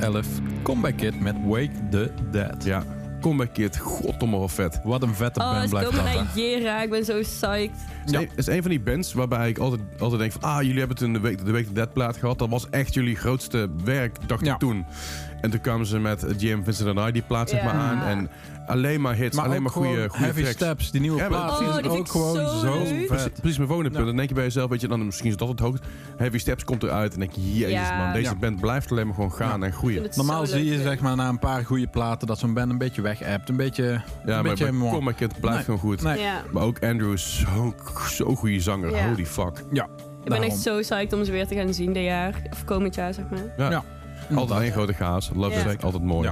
11, Comeback Kid met Wake the Dead. Ja, Comeback Kid, goddomme wel vet. Wat een vette Oh, band blijft dat. naar Jera. Ik ben zo psyched. Het is, een, het is een van die bands waarbij ik altijd, altijd denk van... Ah, jullie hebben toen de Week de, week de Dead plaat gehad. Dat was echt jullie grootste werk, dacht Ja. ik toen. En toen kwamen ze met Jim Vincent and I die plaat zeg Ja. maar aan. En alleen maar hits, Maar alleen maar goede, goede Heavy tracks. Steps, die nieuwe Ja, maar plaat, Oh, die ook ik gewoon zo zo. Precies, vet. precies mijn volgende punt. Dan denk je bij jezelf, weet je, dan misschien is dat het hoogte. Heavy Steps komt eruit en denk je, jezus Ja. man, deze Ja. band blijft alleen maar gewoon gaan en Ik groeien. het Normaal zie je zeg maar na een paar goede platen dat zo'n band een beetje weg appt, een beetje, Ja, een maar beetje bij moi. Comeback Kid blijft Nee. gewoon goed. Nee. Ja. Maar ook Andrew is zo'n zo goede zanger. Ja. Holy fuck. Ja, Ik ben echt zo psyched om ze weer te gaan zien dit jaar. Of komend jaar, zeg maar. Ja. Altijd een grote chaos. Love is altijd mooi.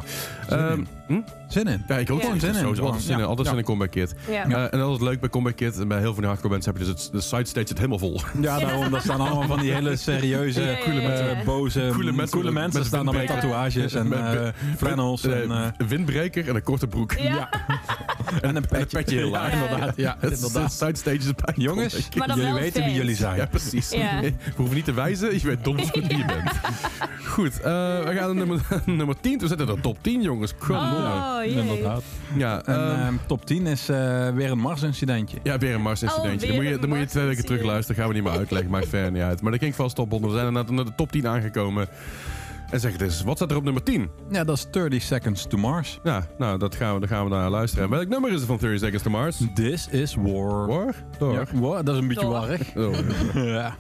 Ehm, hm? Zin in. Ja, ik ook Ja. gewoon Zin in. Sowieso altijd zin in, Ja. altijd zin in Comeback Kid. Ja. Eh, en altijd leuk bij Comeback Kid. En bij heel veel hardcore bands heb je dus het, de side stage zit helemaal vol. Ja, daarom. Dat staan allemaal van die hele serieuze, Ja, ja, ja, ja. eh, boze, Coole coole mensen mensen. met- met staan dan met windbreker. tatoeages en Met- eh, met- flannels. Eh, en, eh, een windbreker en een korte broek. Ja. en een petje. petje heel Ja, laag. inderdaad. Ja, Het is de inderdaad. side stages bij Jongens, jullie weten wie jullie zijn. Ja, precies. Ja. [laughs] We hoeven niet te wijzen. Je weet donders goed wie je bent. [laughs] Goed, eh, we gaan naar nummer, [laughs] nummer 10. We zitten in de top 10, jongens. Come on. Oh, jee. Inderdaad. Ja, En ehm, ehm, top 10 is eh, weer een Mars-incidentje. ja, weer een Mars-incidentje. Oh, dan, moet je, een dan moet je twee weken terug luisteren. Gaan we niet meer uitleggen. Maakt verder niet uit. Maar dat ging vast top 100. We zijn naar de, naar de top 10 aangekomen. En zeg het eens, wat staat er op nummer 10? Ja, dat is 30 Seconds to Mars. Ja, nou, dat gaan we, daar gaan we naar luisteren. En welk nummer is er van 30 Seconds to Mars? This is War. War? Door. Ja, war, dat is een beetje warrig. Oh. [laughs] ja.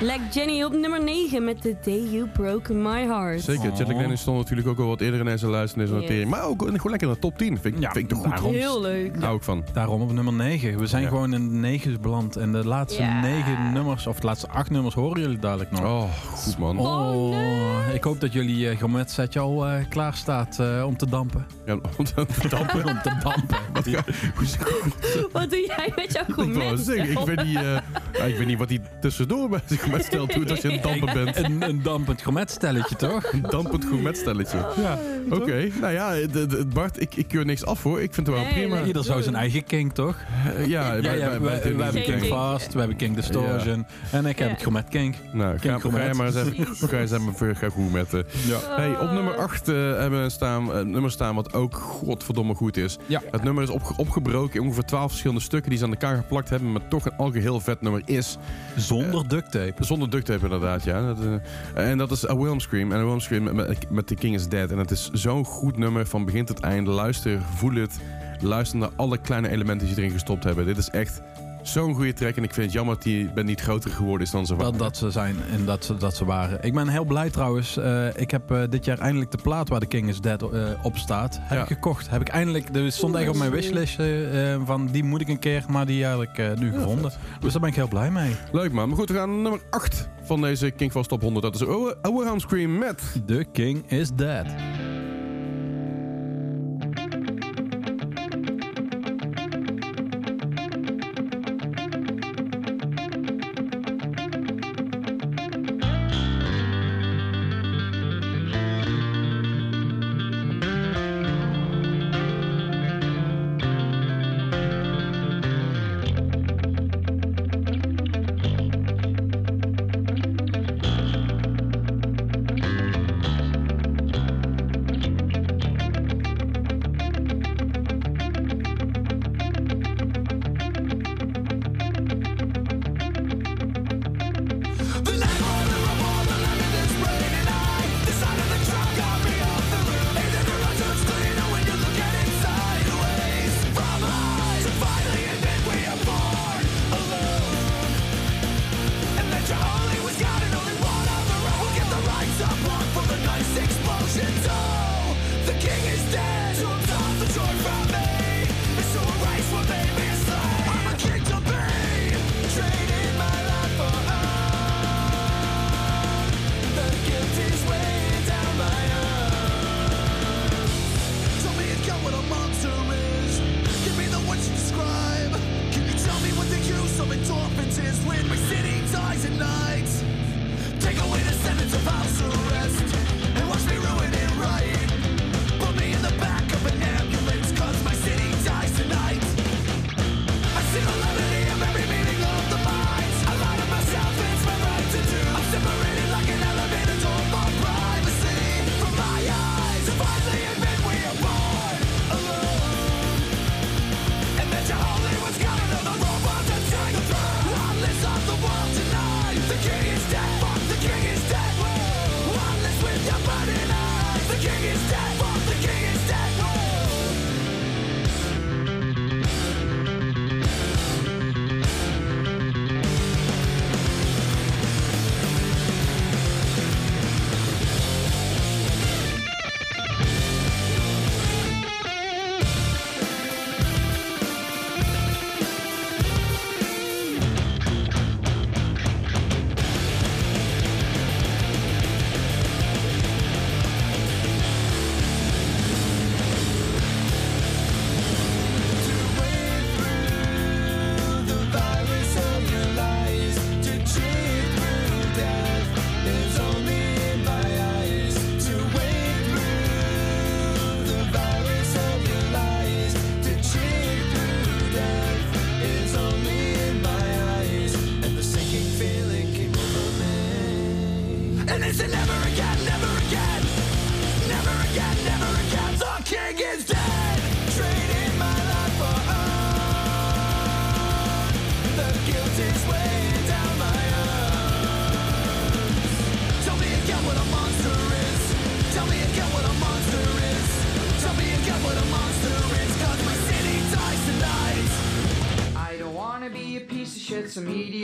Jetlag Jenny op nummer 9 met The Day You Broke My Heart. Zeker, Jetlag Dennis stond natuurlijk ook al wat eerder in deze lijst in deze Yes. notering. Maar ook gewoon lekker in de top 10. Vind, ik- Ja, vind ik toch goed. daarom. Heel leuk. Hou ik van. Daarom op nummer 9. We zijn Ja. gewoon in de 9 beland. En de laatste Ja. 9 nummers, of de laatste 8 nummers, horen jullie dadelijk nog. Oh, goed man. Oh, ik hoop dat jullie uh, gometsetje al eh, klaar staat eh, om te dampen. Ja, om te dampen. [laughs] om te dampen. [laughs] Wat doe jij met jouw gourmet? ik weet niet, eh, [laughs] ik weet niet wat hij tussendoor bij zich gourmetstelt doet als je een damper bent. Een, een dampend gourmetstelletje, toch? Een dampend gourmetstelletje. Ja. Oké, nou ja, de- de- Bart, ik, ik keur niks af hoor. Ik vind het wel Nee, prima. nee. Ieder zou zijn eigen kink, toch? Eh, ja, Ja, wij- ja, hebben King kink. Fast, we hebben King Distortion. En ik heb Ja. het gourmet King. Nou, ga, King ga jij maar eens even, ga eens even voor- ga gourmetten. Ja. Hey, op nummer 8 hebben we staan, een nummer staan wat ook godverdomme goed is. Ja. Het nummer is opge- opgebroken in ongeveer 12 verschillende stukken die ze aan elkaar geplakt hebben, maar toch een algeheel vet nummer is. Zonder duct tape. Zonder duct tape inderdaad, ja. Dat, eh, en dat is A Wilhelm Scream. En A Wilhelm Scream met, met The King is Dead. En het is zo'n goed nummer van begin tot eind. Luister, voel het. Luister naar alle kleine elementen die erin gestopt hebben. Dit is echt zo'n goede track. En ik vind het jammer dat die band niet groter geworden is dan ze waren. Dat, dat ze zijn en dat ze, dat ze waren. Ik ben heel blij trouwens. eh, ik heb eh, dit jaar eindelijk de plaat waar de King is Dead eh, op staat. Heb Ja. ik gekocht. Heb ik eindelijk. Er stond echt op mijn wishlist van die moet ik een keer, maar die eigenlijk eh, nu gevonden. Dus daar ben ik heel blij mee. Leuk man. Maar goed, we gaan naar nummer 8 van deze King Fast Top 100. Dat is Wilhelm Scream met... The King is Dead.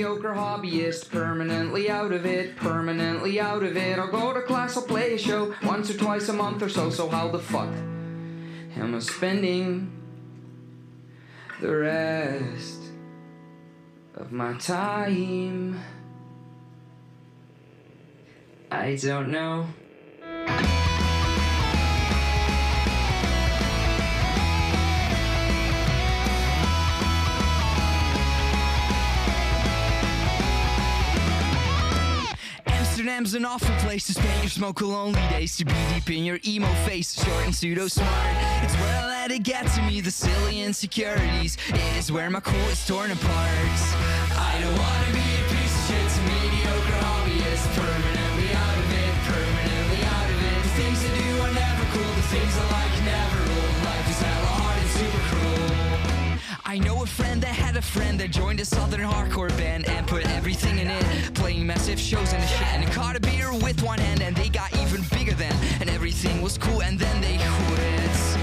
Mediocre hobbyist. Permanently out of it, permanently out of it. I'll go to class, I'll play a show once or twice a month or so. So how the fuck am I spending the rest of my time? I don't know. Amsterdam's an awful place to spend your smoke lonely days. To be deep in your emo face, short and pseudo smart. It's where I let it get to me, the silly insecurities. It is where my cool is torn apart. I don't wanna be a piece of shit, some mediocre hobbyist. Permanently out of it, permanently out of it. The things I do are never cool, the things I like I know a friend that had a friend that joined a southern hardcore band and put everything in it, playing massive shows the shit. And caught a beer with one hand, and they got even bigger then, and everything was cool, and then they quit.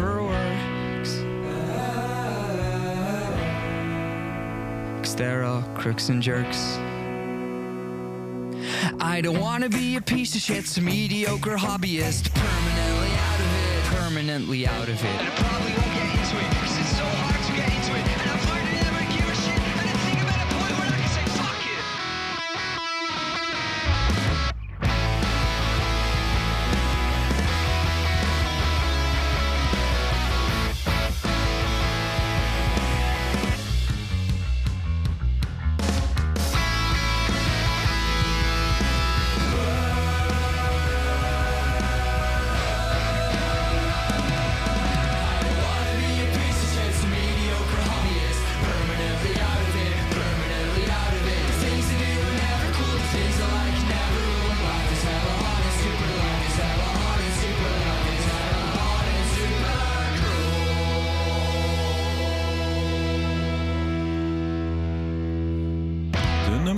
Never works. Cause they're all crooks and jerks. I don't wanna be a piece of shit, some mediocre hobbyist. Permanently out of it, permanently out of it.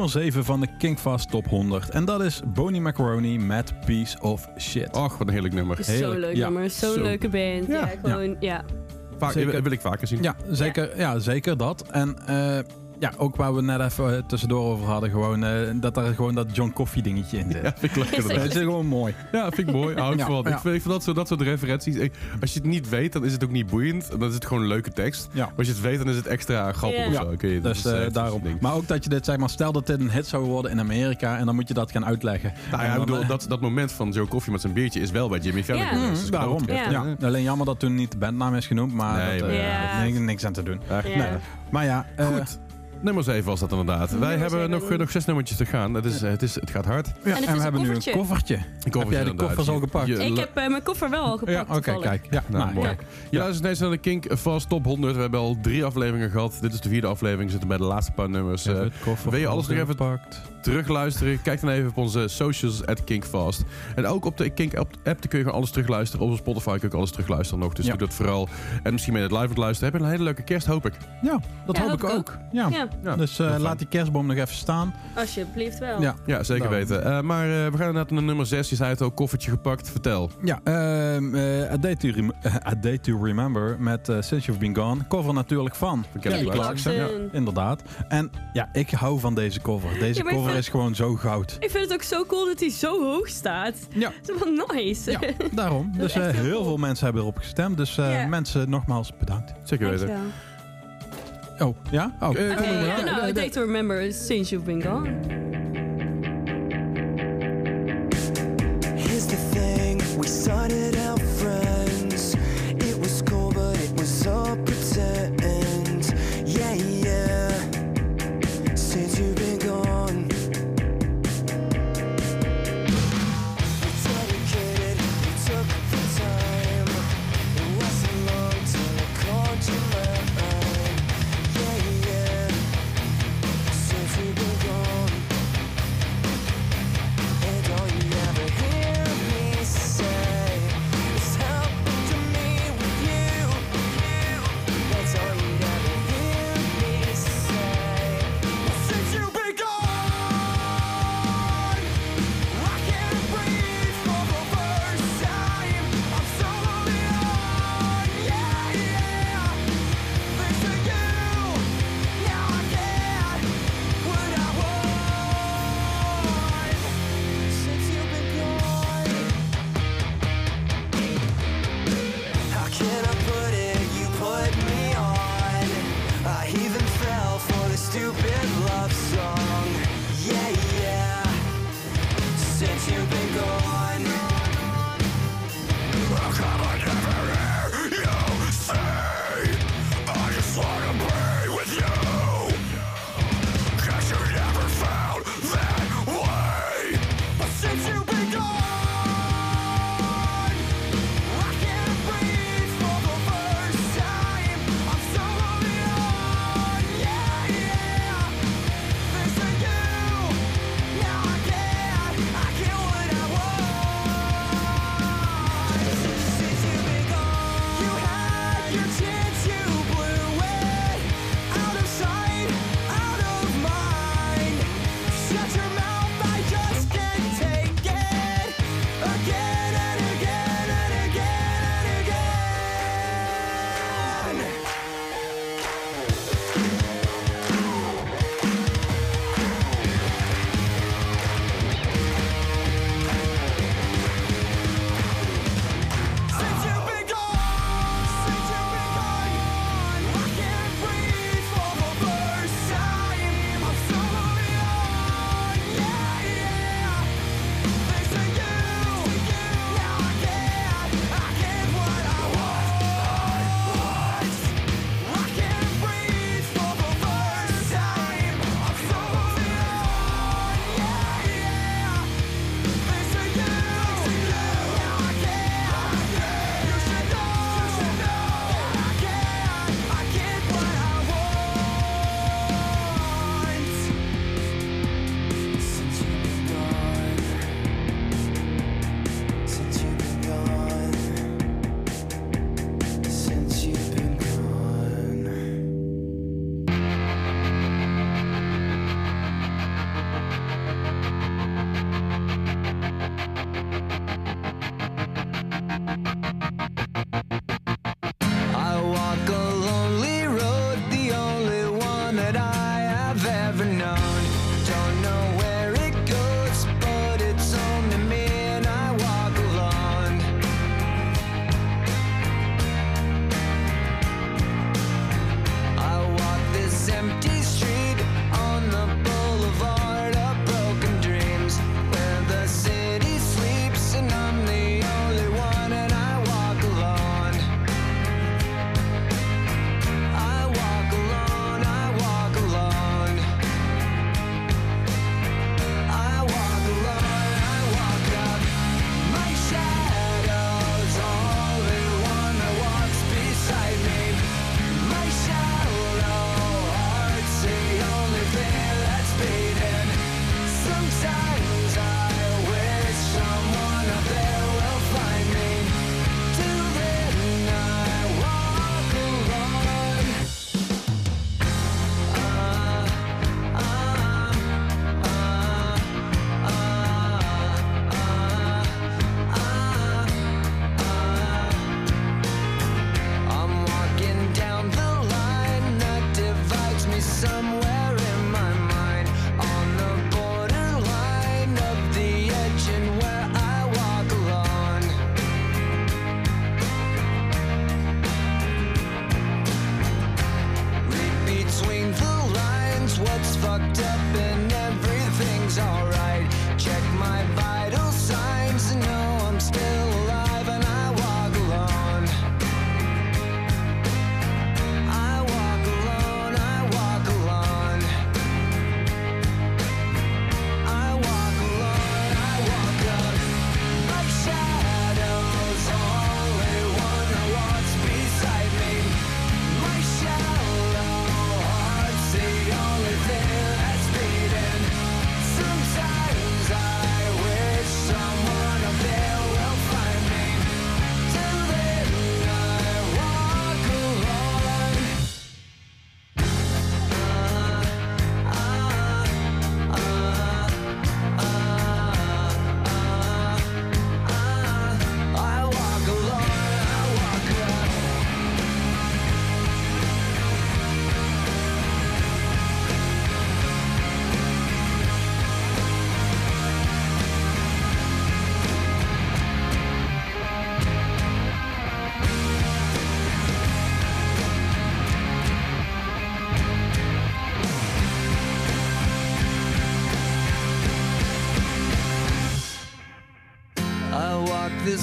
Nummer 7 van de Kingfast Top 100. En dat is Boney Macaroni met Piece of Shit. Och, wat een heerlijk nummer. Zo'n Heerlijk. leuk Ja, nummer, zo'n zo. leuke band. Ja, Ja. gewoon, ja. Vaak, Zeker. wil ik vaker zien. Ja, zeker, ja. zeker dat. En eh, ja, ook waar we net even eh, tussendoor over hadden, gewoon, eh, dat er gewoon dat John Coffee dingetje in zit. Ja, vind ik inderdaad. Dat is gewoon mooi. Ja, vind ik mooi. Hou ik Ja, van. ja. Ik vind, ik vind dat, zo, dat soort referenties. ik- als je het niet weet, dan is het ook niet boeiend. Dan is het gewoon een leuke tekst. Ja. Maar als je het weet, dan is het extra grappig of zo. Dat Dus is daarom. Maar ook dat je dit, zeg maar, stel dat dit een hit zou worden in Amerika en dan moet je dat gaan uitleggen. Nou ja, ik bedoel, dat, dat moment van Joe Coffee met zijn biertje is wel bij Jimmy Fallon. Ja. mm, Dus daarom. Ja. Alleen jammer dat toen niet de bandnaam is genoemd, maar Nee, dat, eh, Ja. niks, niks aan te doen. Nee. Maar ja, eh, Goed. Nummer 7 was dat inderdaad. Wij hebben nog, nog zes nummertjes te gaan. Het, is, eh, het, is, het gaat hard. ja, het en we een hebben nu een koffertje. koffertje. Ik Heb jij de koffers al gepakt? Ik heb eh, mijn koffer wel al gepakt. Ja, oké, kijk. Ja, Nou, nou, mooi. kijk. Je luistert steeds naar de Kink Fast Top 100. We hebben al drie afleveringen gehad. Dit is de vierde aflevering. We zitten bij de laatste paar nummers. Eh, wil je alles nog even gepakt? Terugluisteren? Kijk dan even op onze socials at Kinkfast. En ook op de Kink app, app kun je gewoon alles terugluisteren. Op Spotify kun je ook alles terugluisteren nog. Dus Ja. doe dat vooral. En misschien ben je het live aan het luisteren. Heb je een hele leuke kerst, hoop ik. Ja, dat Ja, hoop ik ook. Ja. Ja, Ja, Dus eh, laat die kerstboom nog even staan. alsjeblieft wel. Ja, Ja, zeker Daarom. weten. Eh, maar eh, we gaan inderdaad naar nummer 6. Je zei het al, koffertje gepakt. Vertel. ja ehm, eh, A, Day to Rem- [laughs] A Day to Remember met Since You've Been Gone. Cover natuurlijk van Kelly Clarkson. Inderdaad. En ja, ik hou van deze cover. Deze cover vind- is gewoon zo goud. Ik vind het ook zo cool dat hij zo hoog staat. Ja. Zo van nice. Ja, daarom. Dat Dus is eh, heel heel cool. veel mensen hebben erop gestemd. Dus eh, Ja. mensen, nogmaals bedankt. Zeker weten. Oh, ja? Oh, Ja, nou, nee, a day to remember since you've been gone. Here's the thing, we started out friends. It was cool, but it was all pretend.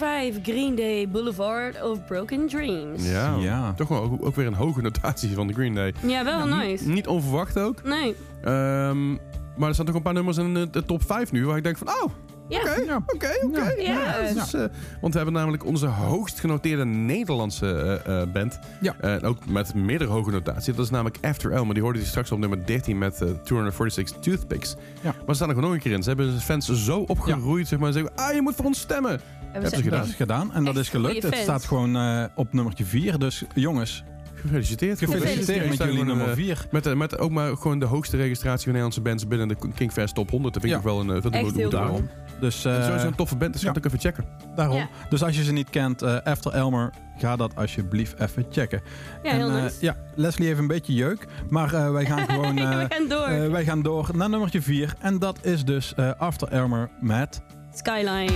5, Green Day Boulevard of Broken Dreams. Ja, Ja. toch wel ook, ook weer een hoge notatie van de Green Day. Ja, wel nice. Niet onverwacht ook. Nee. Ehm, maar er staan toch een paar nummers in de, de top 5 nu waar ik denk van, oh, Ja. oké, Ja. oké, oké. Ja. dat is, eh, want we hebben namelijk onze hoogst genoteerde Nederlandse eh, eh, band. Ja. Eh, ook met meerdere hoge notaties. Dat is namelijk After Elmer. Die hoorde je straks op nummer 13 met eh, 246 Toothpicks. Ja. Maar ze staan er gewoon nog een keer in. Ze hebben de fans zo opgeroeid, zeg maar. Ze zeggen, ah, je moet voor ons stemmen. Hebben Hebben ze Dat gedaan. is gedaan en dat Echt is gelukt. Het staat gewoon eh, op nummertje 4. Dus jongens, Gefeliciteerd. gefeliciteerd met jullie nummer eh, 4. Met, eh, met ook maar gewoon de hoogste registratie van Nederlandse bands binnen de Kingfest Top 100. Dat vind ik Ja. ook wel een... eh, dat Echt heel daarom. Dus eh, sowieso een toffe band, dus ga ja. ook even checken. daarom. Ja. Dus als je ze niet kent, eh, After Elmer, ga dat alsjeblieft even checken. Ja, heel en, eh, nice. ja, Leslie heeft een beetje jeuk, maar eh, wij gaan [laughs] gewoon... eh, We gaan door. eh, wij gaan door naar nummertje 4. En dat is dus eh, After Elmer met... Skyline.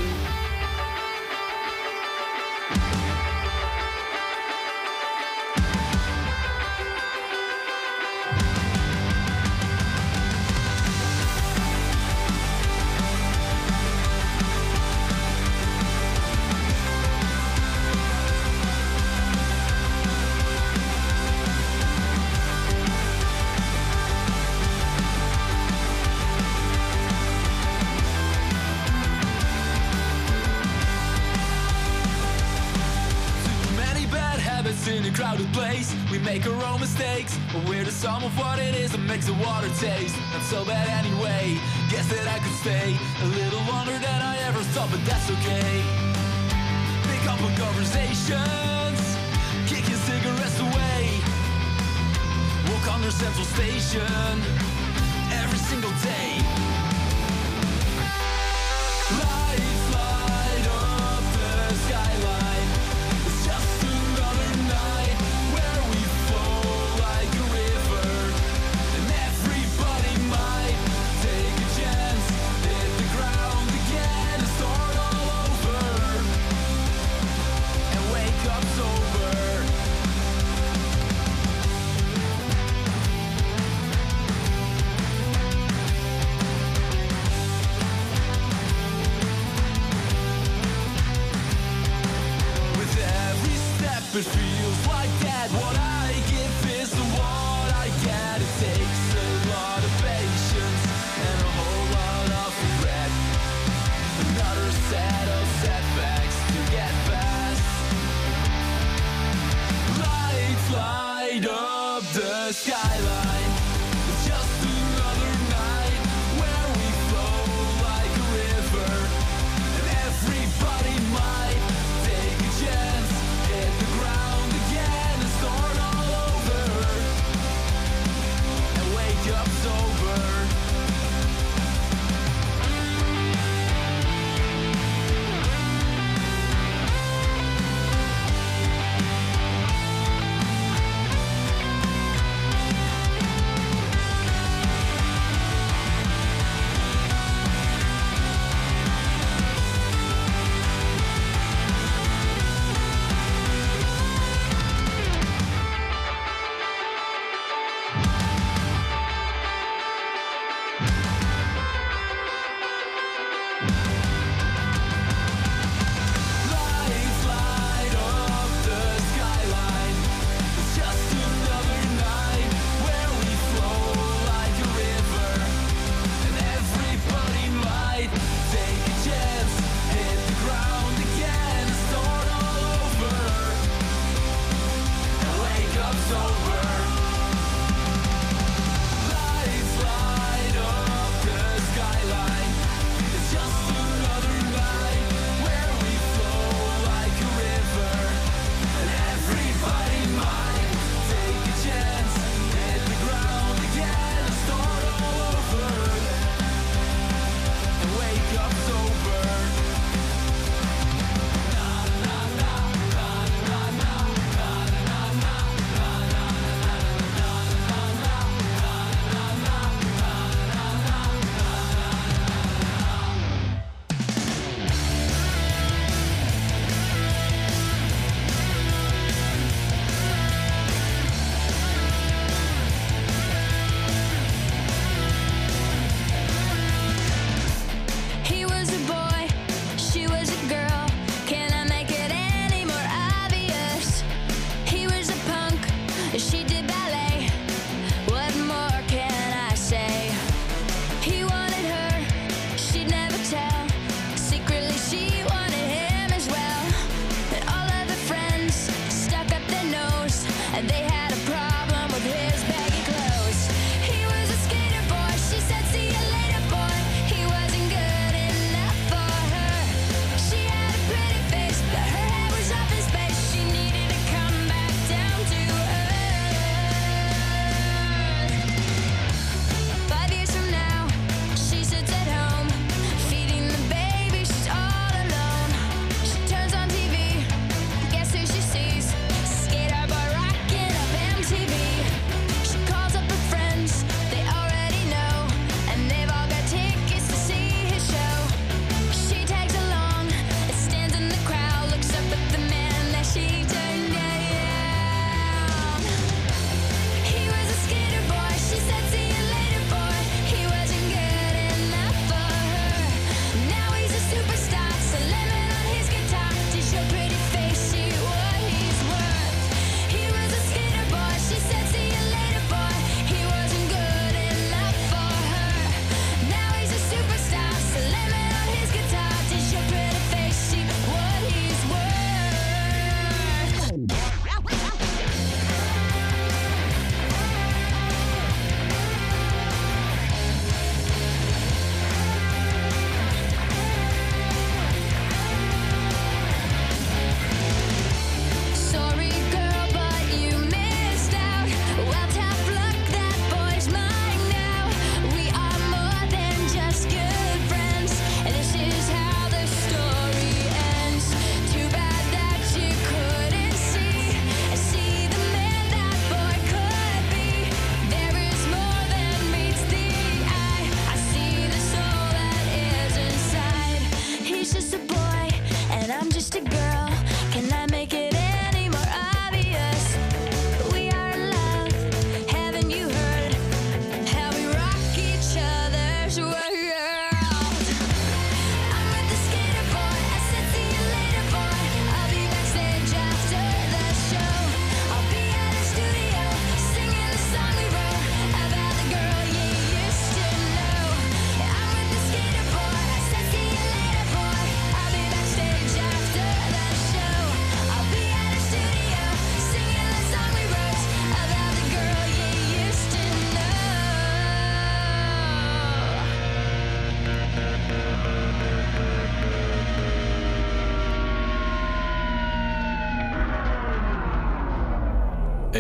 Taste. Not so bad anyway. Guess that I could stay a little longer than I ever thought, but that's okay. Pick up on conversations, kick your cigarettes away. Walk under Central Station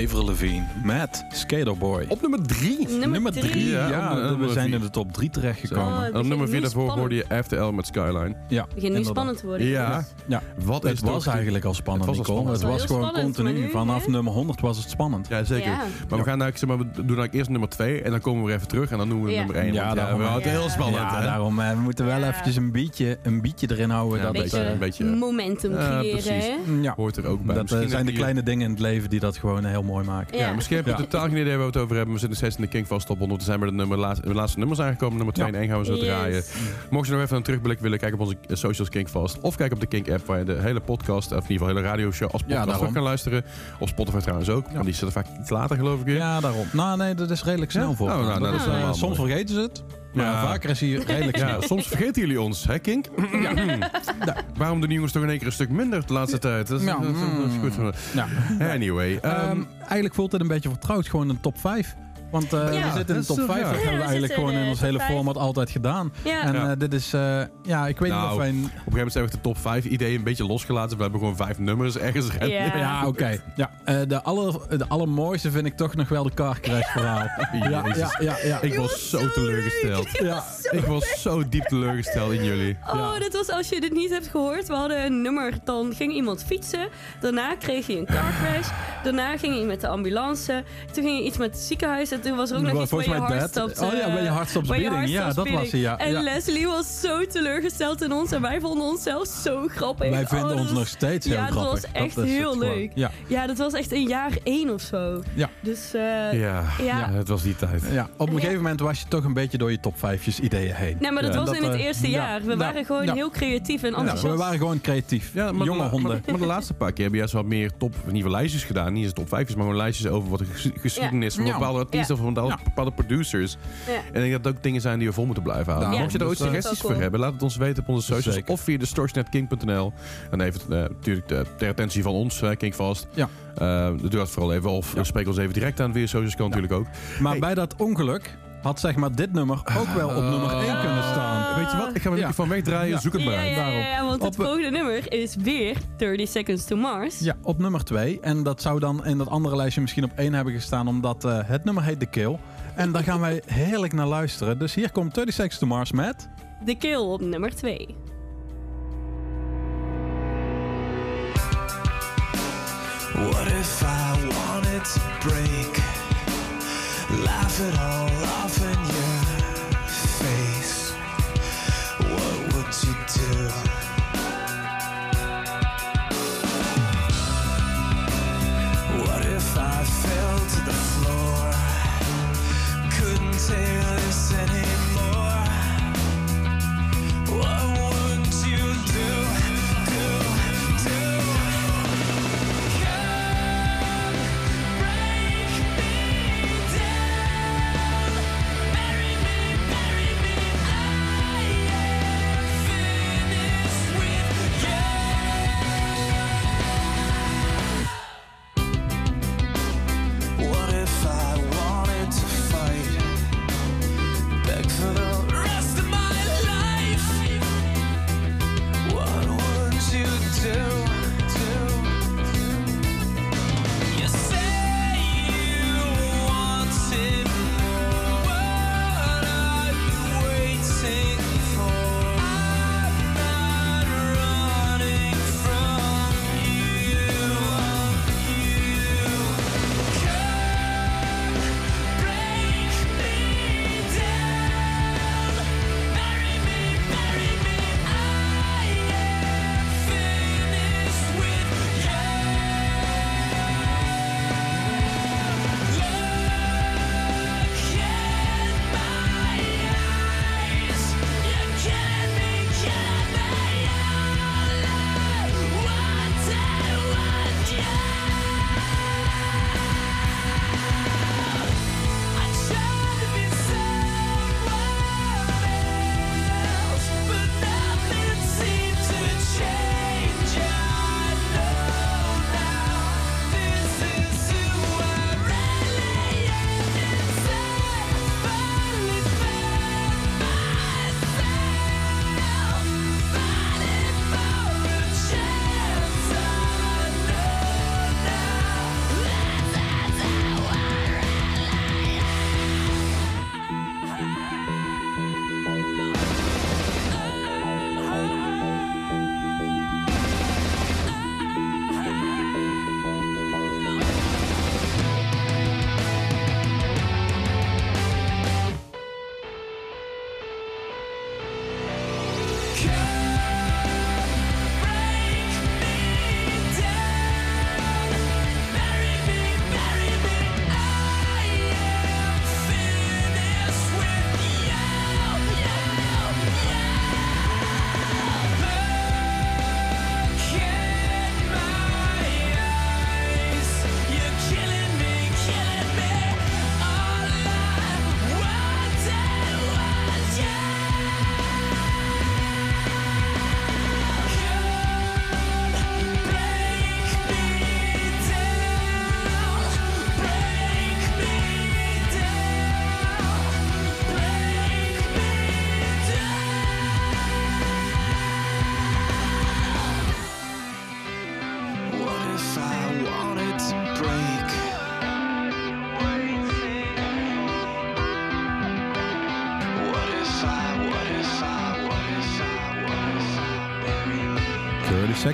Avril Lavigne met Skaterboy. Op nummer drie. Nummer, drie. drie. Ja, Ja, we zijn vier. in de top 3 Oh, terechtgekomen. En op nummer nu 4 daarvoor hoorde je After L met Skyline. Ja, Het begint nu inderdaad. spannend te worden. Ja. Ja, wat het is was eigenlijk al spannend, Het was al Nicole. spannend. Het was Het was gewoon spannend, continu. nu, Vanaf nummer 100 was het spannend. Ja, zeker. Ja. Maar we gaan eigenlijk, zeg maar, we doen eigenlijk eerst nummer 2 en dan komen we weer even terug en dan noemen we Ja. nummer 1. Ja, daarom. we houden het heel Ja. spannend. ja, daarom. eh, we moeten wel Ja. eventjes een beetje, een beetje erin houden. Ja, dat een het, beetje, eh, een beetje. Momentum Ja, creëren, ja, Hoort er ook bij. dat eh, zijn de kleine dingen in het leven die dat gewoon heel mooi maken. Ja, Ja. misschien heb je Ja. totaal geen idee waar we het over hebben. We zitten steeds in de Kingfast top 100. We zijn bij de, nummer, laatste, de laatste nummers aangekomen. Nummer 2 Ja. en 1 gaan we zo Yes. draaien. Mocht je nog even een terugblik willen, kijk op onze socials Kingfast. Of kijk op de Kink app waar je de hele podcast, of in ieder geval de hele radioshow als podcast terug kan luisteren. Op Spotify trouwens ook. Want die zitten vaak iets later geloof ik weer. Ja, daarom. Nou, nee, dat is redelijk snel Ja? voor. Oh, nou, nou, soms mooi. vergeten ze het. Maar Ja. vaker is hij redelijk snel. Ja, soms vergeten jullie ons, hè Kink? Waarom doen die jongens toch in één keer een stuk minder de laatste tijd? Dat is, Ja, dat is- dat is goed. Ja. Anyway. ehm, Ehm, eigenlijk voelt het een beetje vertrouwd, gewoon een top 5. Want eh, Ja, we zitten in de top is 5. toch- Dat ja. hebben we eigenlijk gewoon in ons hele format altijd gedaan. Ja. En eh, dit is, eh, ja, ik weet Nou, niet of wij... een- op een gegeven moment zijn we de top 5 ideeën een beetje losgelaten. We hebben gewoon vijf nummers ergens. Ja. Ja, oké. Ja, eh, de, aller, de allermooiste vind ik toch nog wel de car crash verhaal. ja, ja, ja, ja. Ik was zo teleurgesteld. Ja. Ik was zo diep teleurgesteld in jullie. Oh, dat was als je dit niet hebt gehoord. We hadden een nummer, dan ging iemand fietsen. Daarna kreeg je een car crash. Daarna ging je met de ambulance. Toen ging je iets met het ziekenhuis. En toen was er ook nog iets volgens je mij Dead. Oh ja, bij je hart stopt waar je beating. hart Ja, dat was hij, ja. En Ja. Leslie was zo teleurgesteld in ons. En wij vonden ons zelf zo grappig. Wij Oh, vinden ons was- nog steeds heel ja, grappig. dat was echt heel leuk. Ja. Ja, dat was echt in jaar één of zo. Ja. Dus eh, Ja, Ja. het was die tijd. Ja, op een gegeven moment was je toch een beetje door je top 5'jes ideeën heen. Nee, maar dat Ja. was Dat, in het eh, eerste ja. jaar. We Ja. waren gewoon Ja. heel creatief en Ja, enthousiast. we waren gewoon creatief. Ja, maar, Jonge honden. Maar, de laatste paar keer hebben juist wat meer top, in ieder geval lijstjes gedaan. Niet eens top 5, maar gewoon lijstjes over wat de ges- geschiedenis van Ja. bepaalde artiesten of van bepaalde, Ja. bepaalde producers. Ja. En ik denk dat het ook dingen zijn die we vol moeten blijven houden. Ja. Mocht je er Ja, ooit dus, eh, suggesties voor hebben, laat het ons weten op onze socials. Zeker. Of via de storesnetking.nl. En even eh, natuurlijk de, ter attentie van ons, uh, Kingfast. Ja. Eh, doe dat vooral even. Of spreek ons even direct aan via socials, kan natuurlijk ook. Maar Hey. bij dat ongeluk had zeg maar dit nummer ook wel op nummer 1 kunnen staan. Weet je wat? Ik ga mijn Ja. microfoon wegdraaien. Ja. Zoek het Ja, maar ja, ja, daarom. ja, want het Op- volgende nummer is weer 30 Seconds to Mars. Ja, op nummer 2. En dat zou dan in dat andere lijstje misschien op 1 hebben gestaan, omdat eh, het nummer heet The Kill. En daar gaan wij heerlijk naar luisteren. Dus hier komt 30 Seconds to Mars met... The Kill op nummer 2. What if I wanted to break? Laugh it all off in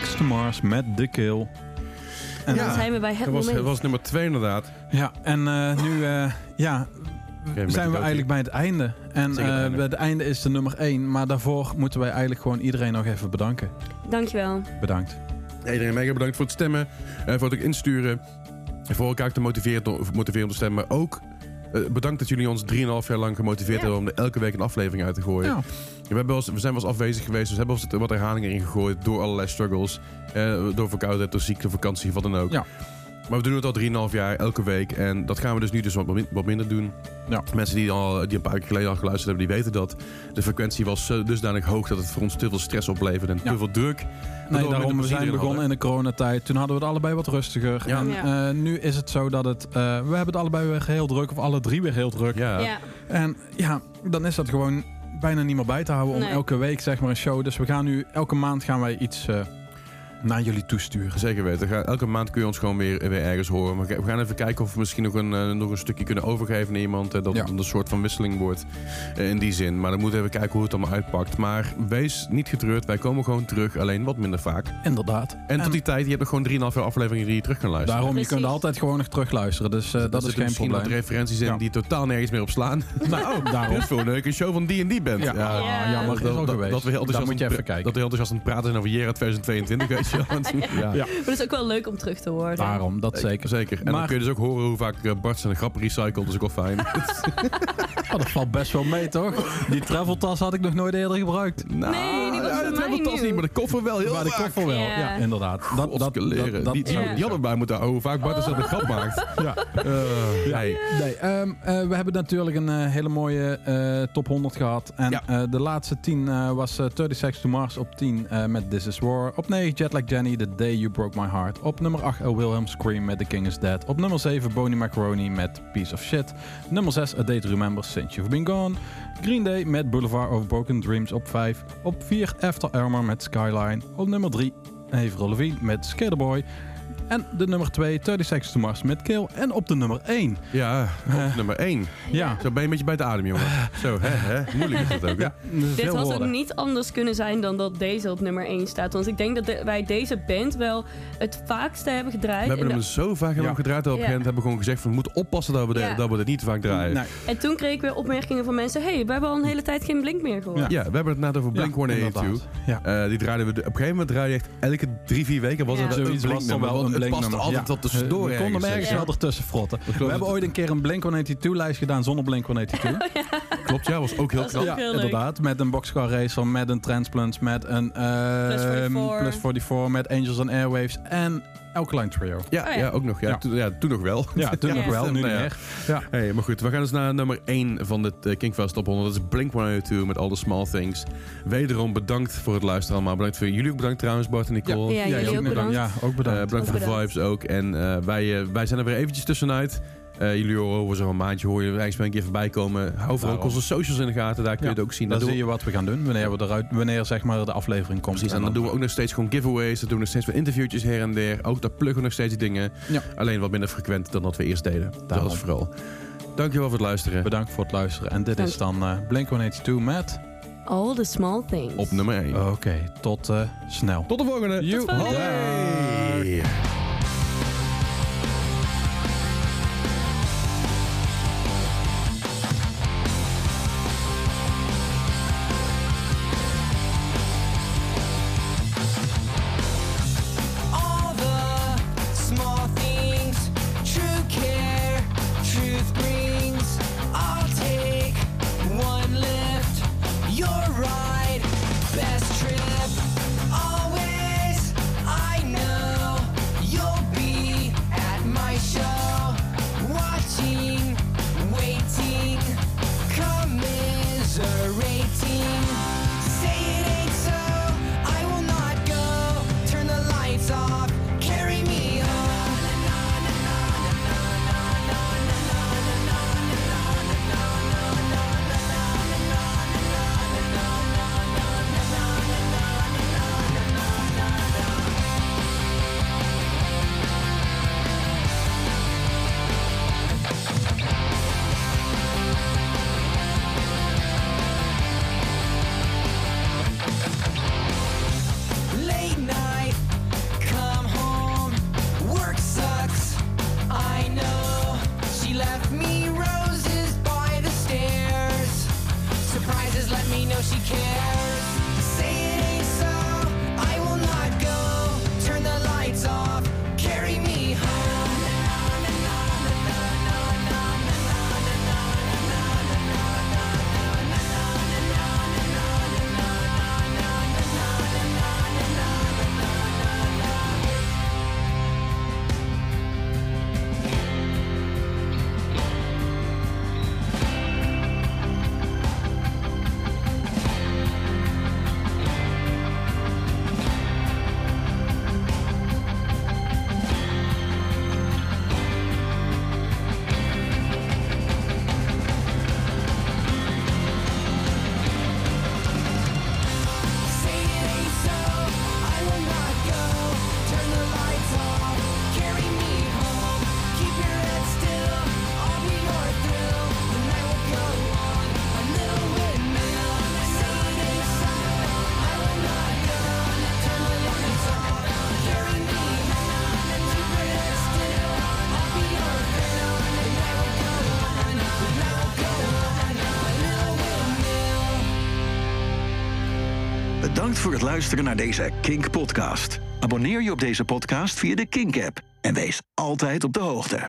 30 Seconds to Mars met The Kill. En, Dan zijn we bij het dat was, moment. dat was nummer 2 inderdaad. Ja, en eh, nu eh, ja, zijn we eigenlijk bij het einde. En Zeker het eh, einde. bij het einde is de nummer 1. Maar daarvoor moeten wij eigenlijk gewoon iedereen nog even bedanken. Dankjewel. Bedankt. Iedereen mega bedankt voor het stemmen, eh, voor het ook insturen. En voor elkaar te motiveren, te motiveren om te stemmen. Maar ook eh, bedankt dat jullie ons 3,5 jaar lang gemotiveerd Ja. hebben om er elke week een aflevering uit te gooien. Ja. We, hebben wel eens- we zijn wel eens afwezig geweest, dus we hebben wel wat herhalingen ingegooid door allerlei struggles. Eh, door verkoudheid, door ziekte, vakantie, wat dan ook. Ja. Maar we doen het al 3,5 jaar, elke week. En dat gaan we dus nu dus wat, min- wat minder doen. Ja. Mensen die, al, die een paar keer geleden al geluisterd hebben, die weten dat. De frequentie was zo dusdanig hoog dat het voor ons te veel stress opleverde en Ja. te veel druk. Nee, daarom, we zijn begonnen in de coronatijd. Toen hadden we het allebei wat rustiger. Ja. En Ja. eh, nu is het zo dat het... eh, we hebben het allebei weer heel druk. Of alle drie weer heel druk. Ja. Ja. En ja, dan is dat gewoon bijna niet meer bij te houden om Nee. elke week zeg maar een show. Dus we gaan nu, elke maand gaan wij iets eh, naar jullie toesturen. Zeker weten. Elke maand kun je ons gewoon weer, weer ergens horen. Maar we gaan even kijken of we misschien nog een, eh, nog een stukje kunnen overgeven aan iemand. eh, dat Ja. het een soort van wisseling wordt eh, in die zin. Maar dan moeten we even kijken hoe het allemaal uitpakt. Maar wees niet getreurd. Wij komen gewoon terug. Alleen wat minder vaak. Inderdaad. En, tot die tijd, je hebt nog gewoon 3,5 jaar afleveringen die je terug kan luisteren. Daarom, je Precies. kunt altijd gewoon nog terugluisteren. Dus eh, Er dat is geen misschien probleem. wat referenties in Ja. die totaal nergens meer op slaan. [laughs] Nou, oh, daarom. Veel leuk. Een show van die en die bent. Ja, Ja. Ah, jammer. Is Dat, dat, dat we heel enthousiast aan- even kijken. Dat we heel enthousiast aan het praten zijn over Jera 2022, weet je wel. [laughs] Ja. Ja. Maar dat is ook wel leuk om terug te horen. Daarom, dat zeker. Zeker. En dan kun je dus ook horen hoe vaak eh, Bart zijn grappen recycelt. Dat is ook wel fijn. [laughs] Oh, dat valt best wel mee, toch? Die traveltas had ik nog nooit eerder gebruikt. Nou, Nee, die was ja, voor dat mij hebben we tas nieuw. niet, maar de koffer wel heel Maar de vaak. koffer wel. Ja. Ja, inderdaad. Dat, dat, dat, Godskeleeren. dat die, die, Ja. die hadden bij moeten houden. Hoe vaak Bart is dat een grap maakt. [laughs] ja. Eh, hey. Nee, ehm, eh, we hebben natuurlijk een eh, hele mooie eh, top 100 gehad. En Ja. eh, de laatste 10 eh, was eh 30 Seconds to Mars op 10 eh, met This Is War. Op 9 Jetlag Jenny, The Day You Broke My Heart. Op nummer 8 El Wilhelm Scream met The King Is Dead. Op nummer 7 Boney Macaroni met Piece of Shit. Nummer 6 A Day to Remember Since You've Been Gone. Green Day met Boulevard of Broken Dreams op 5. Op 4 After Armor met Skyline. Op nummer 3 Avril Lavigne met Skaterboy. En de nummer 2 30 Seconds to Mars met Kill. En op de nummer 1. Ja, op Eh. nummer 1. Ja, Zo ben je een beetje bij de adem, jongen. [laughs] Zo, hè, hè. Moeilijk is dat ook, hè? ja Dit had ook niet anders kunnen zijn dan dat deze op nummer 1 staat. Want ik denk dat de- wij deze band wel het vaakste hebben gedraaid. We hebben hem de- zo vaak hebben we hem gedraaid. Dat op een Ja. gegeven moment hebben we gewoon gezegd van, we moeten oppassen dat we, de- Ja. dat we het niet te vaak draaien. Nee, En toen kreeg ik weer opmerkingen van mensen... hey, we hebben al een hele tijd geen Blink meer gehoord. Ja. Ja, we hebben het net over Blink-182. inderdaad. Ja. Eh, die draaiden we op een gegeven moment draaide je echt elke drie, vier weken was Ja. het een Zoiets was dan Blink-nummer. Paste Blink-nummer. altijd Ja. wat tussendoor We konden hem ergens, zeg. wel ertussen frotten. We hebben ooit een keer een Blink-182-lijst gedaan zonder Blink-182. [laughs] Klopt, ja, was ook heel knap. ja, heel inderdaad. Met een boxcar racer, met een Transplants, met een eh, Plus 44. Plus 44, met Angels and Airwaves en Alkaline Trio. Ja, Oh ja. ja. ook nog. Ja, Ja. Toen, ja, toen nog wel. Ja, toen [laughs] Ja. nog wel, nu niet Nou ja. meer. Ja. Hey, maar goed, we gaan dus naar nummer 1 van dit uh, Kingfest Top 100. Dat is Blink-182 met All The Small Things. Wederom bedankt voor het luisteren allemaal. Bedankt voor jullie ook bedankt trouwens, Bart en Nicole. Ja, jullie ook bedankt. Ja, ook Eh, bedankt. bedankt voor de bedankt. vibes ook. En eh, wij, eh, wij zijn er weer eventjes tussenuit. Eh, jullie horen over zo'n maandje hoor je er eigenlijk een keer voorbij komen. Hou vooral ook Daarom. onze socials in de gaten. Daar kun je Ja, het ook zien. dan Dat zie je wat we gaan doen wanneer, we eruit, wanneer zeg maar, de aflevering komt. Precies, en dan doen we ook nog steeds gewoon giveaways. Dan doen we nog steeds wat interviewtjes her en der. Ook daar pluggen we nog steeds dingen. Ja. Alleen wat minder frequent dan dat we eerst deden. Dat is vooral. Dankjewel voor het luisteren. Bedankt voor het luisteren. En dit Dank. is dan eh Blink-182 met... All the small things. Op nummer 1. Oké, tot eh, snel. Tot de volgende. Joe. volgende. Luisteren naar deze Kink podcast. Abonneer je op deze podcast via de Kink app en wees altijd op de hoogte.